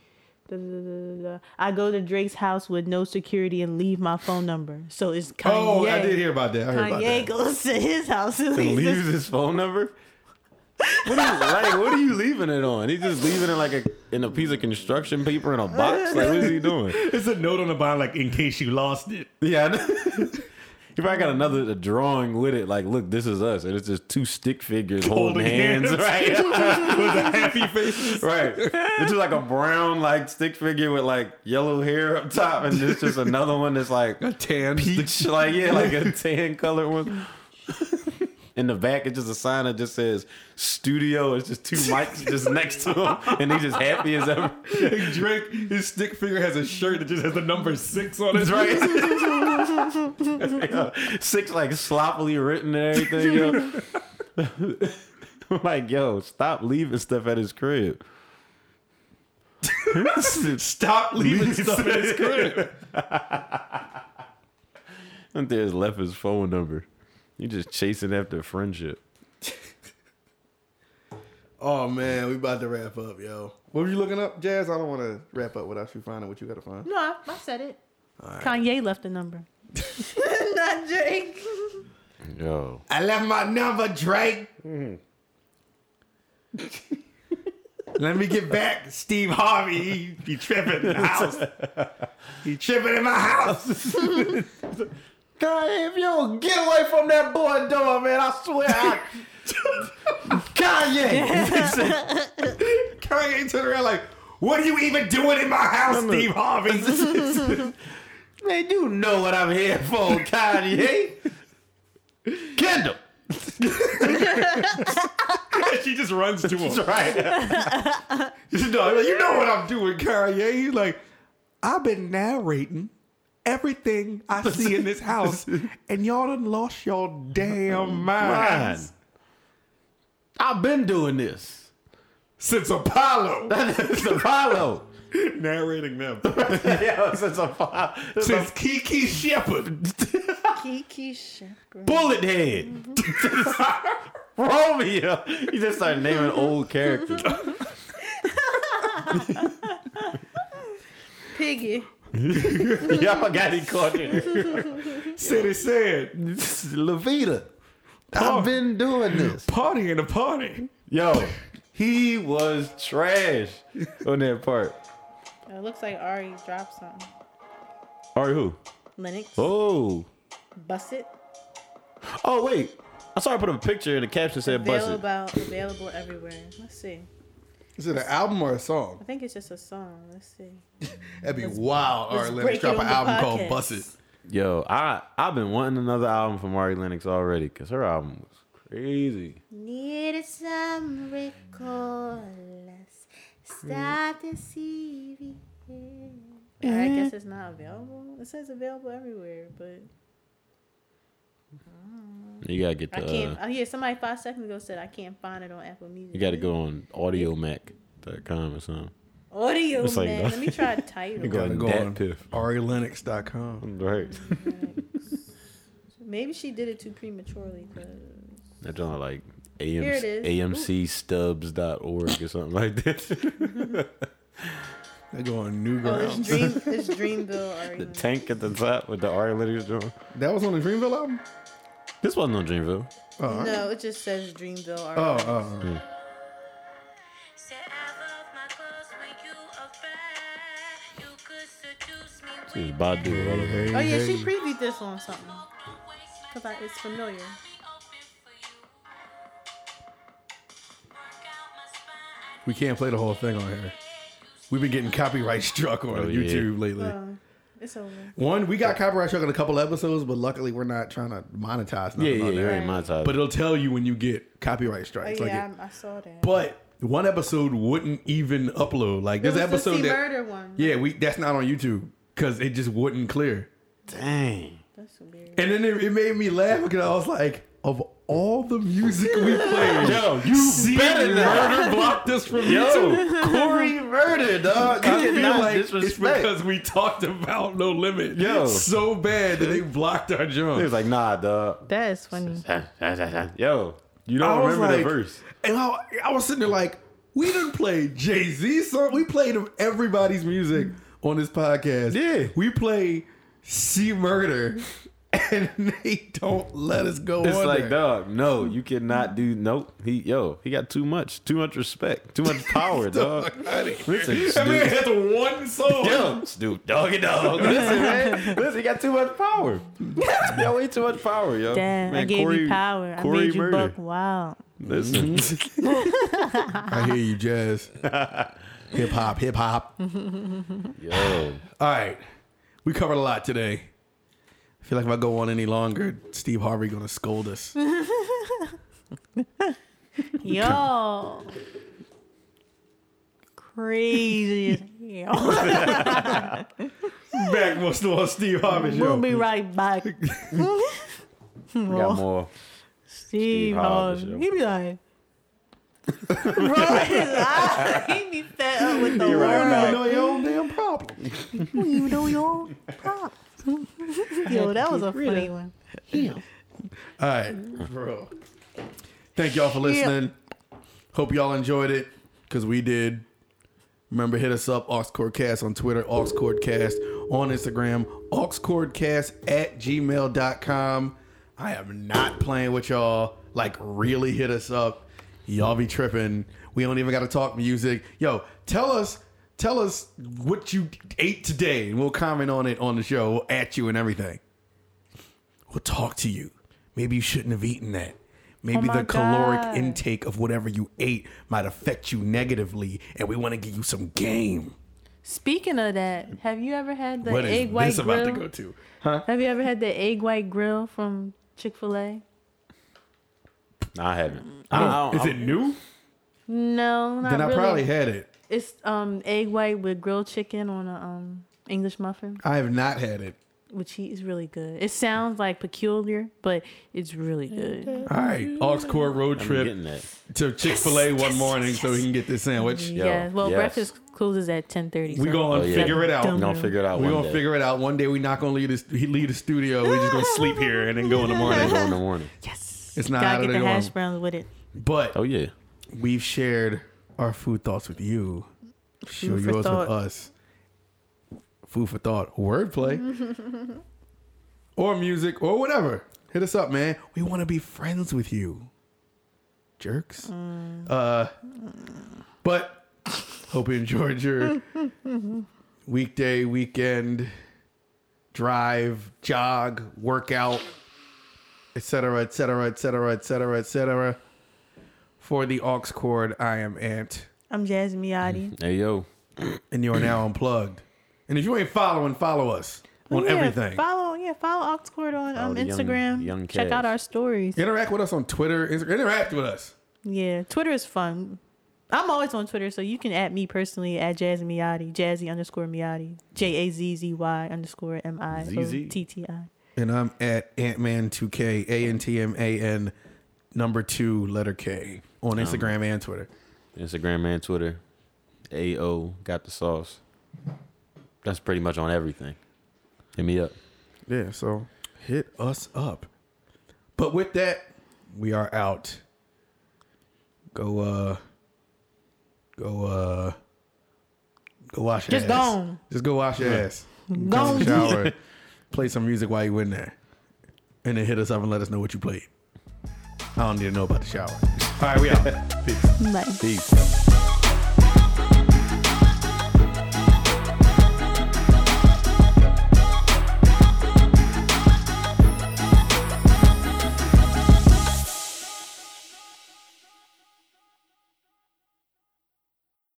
Da, da, da, da, da. I go to Drake's house with no security and leave my phone number. So it's Kanye. Oh, I did hear about that. I heard about Kanye that. goes to his house and He leaves leaves his his phone number. What are you like? What are you leaving it on? He's just leaving it like a in a piece of construction paper in a box. Like what is he doing? It's a note on the bottom, like in case you lost it. Yeah, I know. He probably got another drawing with it. Like, look, this is us, and it's just two stick figures holding, hands, hands. right? With the happy faces. right. It's just like a brown like stick figure with like yellow hair up top, and it's just another one that's like A tan. peach, like yeah, like a tan color one. In the back, it's just a sign that just says "studio." It's just two mics just next to him, and he's just happy as ever. Drake, his stick figure has a shirt that just has the number six on it. Right. Six like sloppily written and everything. Yo. I'm like, yo, stop leaving stuff at his crib. Stop leaving stuff at his crib. And there's left his phone number. You just chasing after friendship. Oh man, we about to wrap up, yo. What were you looking up, Jazz? I don't want to wrap up without you finding what you gotta find. No, I, I said it. Kanye left the number. Not Drake. Yo, I left my number, Drake. Mm. Let me get back, Steve Harvey. He be tripping in the house. He tripping in my house. Kanye, if you don't get away from that boy door, man, I swear, I... Kanye. Kanye turned around like, "What are you even doing in my house, Steve Harvey?" Man, you know what I'm here for, Kanye. Kendall. she just runs to him. That's Right. you, know, like, you know what I'm doing, Kanye. He's like, I've been narrating everything I see in this house, and y'all done lost your damn minds I've been doing this. since Apollo. It's Apollo. Narrating them. yeah, since Apollo. Since Kiki Shepard. Kiki Shepard. Bullet Head. Mm-hmm. Romeo. You just start naming old characters. Piggy. Y'all got it caught here. Said it said, Levita. I've been doing this. Party in a party. Yo, he was trash on that part. It looks like Ari dropped something. Ari who? Lennox. Oh. Bust it. Oh, wait. I saw I put up a picture and the caption said bust it. Available, available everywhere. Let's see. Is it an album or a song? I think it's just a song. Let's see. That'd be wild. let's Ari break Lennox drop an the album called podcast. Bust It. Yo, I I've been wanting another album from Ari Lennox already because her album was crazy. Need some recall. Stop deceiving. I guess it's not available. It says available everywhere, but You gotta get the. I the. can't. Uh, I hear somebody five seconds ago said I can't find it on Apple Music. you gotta go on Audiomack.com or something. audio It's like man. Let me try title. You go Gotta go Dat on Piff. AriLennox.com. Right. Maybe she did it too prematurely. Cause That's on like Here it is. AMCstubs.org or something like that. They go on oh, it's Newgrounds. Dream. It's Dreamville. Ari the tank at the top with the Ari Lennox drum. that was on the Dreamville album? This wasn't on Dreamville. Oh, all right. No, it just says Dreamville. Ari oh, Lennox. oh, oh. Said I love my clothes when you around. You could seduce me This is Badu. all over. Oh yeah, Hey, she previewed this on something. Cause I, it's familiar. open for you. Work out my spine. We can't play the whole thing on here. We've been getting copyright struck on Oh, yeah. YouTube lately. Um, it's over. One, we got copyright struck on a couple episodes, but luckily we're not trying to monetize nothing Yeah, yeah, on you there. ain't monetized. But it'll tell you when you get copyright Oh strikes. like yeah, it- I, I saw that. but one episode wouldn't even upload. Like it this episode the that murder one. yeah, we that's not on YouTube because it just wouldn't clear. Dang. That's weird. And then it, it made me laugh because I was like, of all the music we played, Yo, you See, better not. murder blocked us from YouTube. Corey murder, dog. I feel like it's because we talked about No Limit Yo. so bad that they blocked our He joint. was like, nah, dog. That is funny. Yo, you don't was remember like- the verse. And I, I was sitting there like, we didn't play Jay Z song. We played everybody's music on this podcast. Yeah. we play C Murder, and they don't let us go. It's on like, there. dog, no, you cannot do. Nope. He, yo, he got too much, too much respect, too much power, dog. Listen, That man Snoop, has one song. yo, Snoop, doggy dog. Listen, man, listen, he got too much power. Yo, way too much power, yo. Damn, I gave Corey- you power. I Corey made you murder. buck wild. Listen, I hear you, Jazz. hip hop, hip hop. yo, All right, we covered a lot today. I feel like if I go on any longer, Steve Harvey gonna scold us. Yo. Crazy as hell. Back most of all Steve Harvey We'll show. be right back. we got more. Steve Harvey Harvey. show. He be like, bro, his eye, he be fed up with the Be right world. back. know your own damn problem. You know your own problem. Yo, that was a funny one. Yeah. All right, bro. Thank y'all for listening. Hope y'all enjoyed it because we did. Remember, hit us up, AuxCordcast on Twitter, AuxCordcast on Instagram, AuxCordcast at gmail.com. I am not playing with y'all. Like, really hit us up. Y'all be tripping. We don't even got to talk music. Yo, tell us, tell us what you ate today, and we'll comment on it on the show. We'll at you and everything. We'll talk to you. Maybe you shouldn't have eaten that. Maybe Oh the caloric God. intake of whatever you ate might affect you negatively, and we want to give you some game. Speaking of that, have you ever had the What is egg white this about grill? to go to? Have you ever had the egg white grill from Chick Fil A? Nah, I haven't. I don't, I don't, Is it new? No, not Then I really. probably had it. It's um egg white with grilled chicken on a um English muffin, I have not had it. which he is really good. It sounds like peculiar, but it's really good. All right, Aux Cord road I'm trip getting to Chick Fil A one morning so he can get this sandwich. yeah. Well, yes. breakfast closes at ten thirty. We gonna Oh, yeah. figure it out. Dumb. We gonna figure it out We one gonna day. figure it out. One day we not gonna leave this. He leave the studio. We just gonna sleep here and then go in the morning. Go in the morning. Yes. It's not out Gotta of get the the hash norm. browns with it. But Oh yeah. we've shared our food thoughts with you. Share Food for yours thought. with us. Food for thought, wordplay, or music, or whatever. Hit us up, man. We want to be friends with you, jerks. Mm. Uh, but hope you enjoyed your weekday, weekend drive, jog, workout, etc., etc., etc., etc., etc. For the aux cord, I am Ant. I'm Jazzy Miotti. Hey yo, and you are now unplugged. And if you ain't following, follow us on Oh, yeah, everything. Follow, yeah, follow Aux Cord on um, the young- Instagram. young Check out our stories. Interact with us on Twitter. Instagram. Interact with us. Yeah, Twitter is fun. I'm always on Twitter, so you can add me personally at Jazzy Miotti, Jazzy underscore Miotti, J A Z Z Y underscore M I O T T I. And I'm at Antman2K, A N T M A N number two, letter K, on Instagram and Twitter. Instagram and Twitter. AO got the sauce. That's pretty much on everything. Hit me up. Yeah, so hit us up. But with that, we are out. Go uh go uh go wash your Just ass. gone. Just go wash your ass. Go Gone. shower. play some music while you in there. And then hit us up and let us know what you played. I don't need to know about the shower. All right, we out. Peace. Bye. Peace.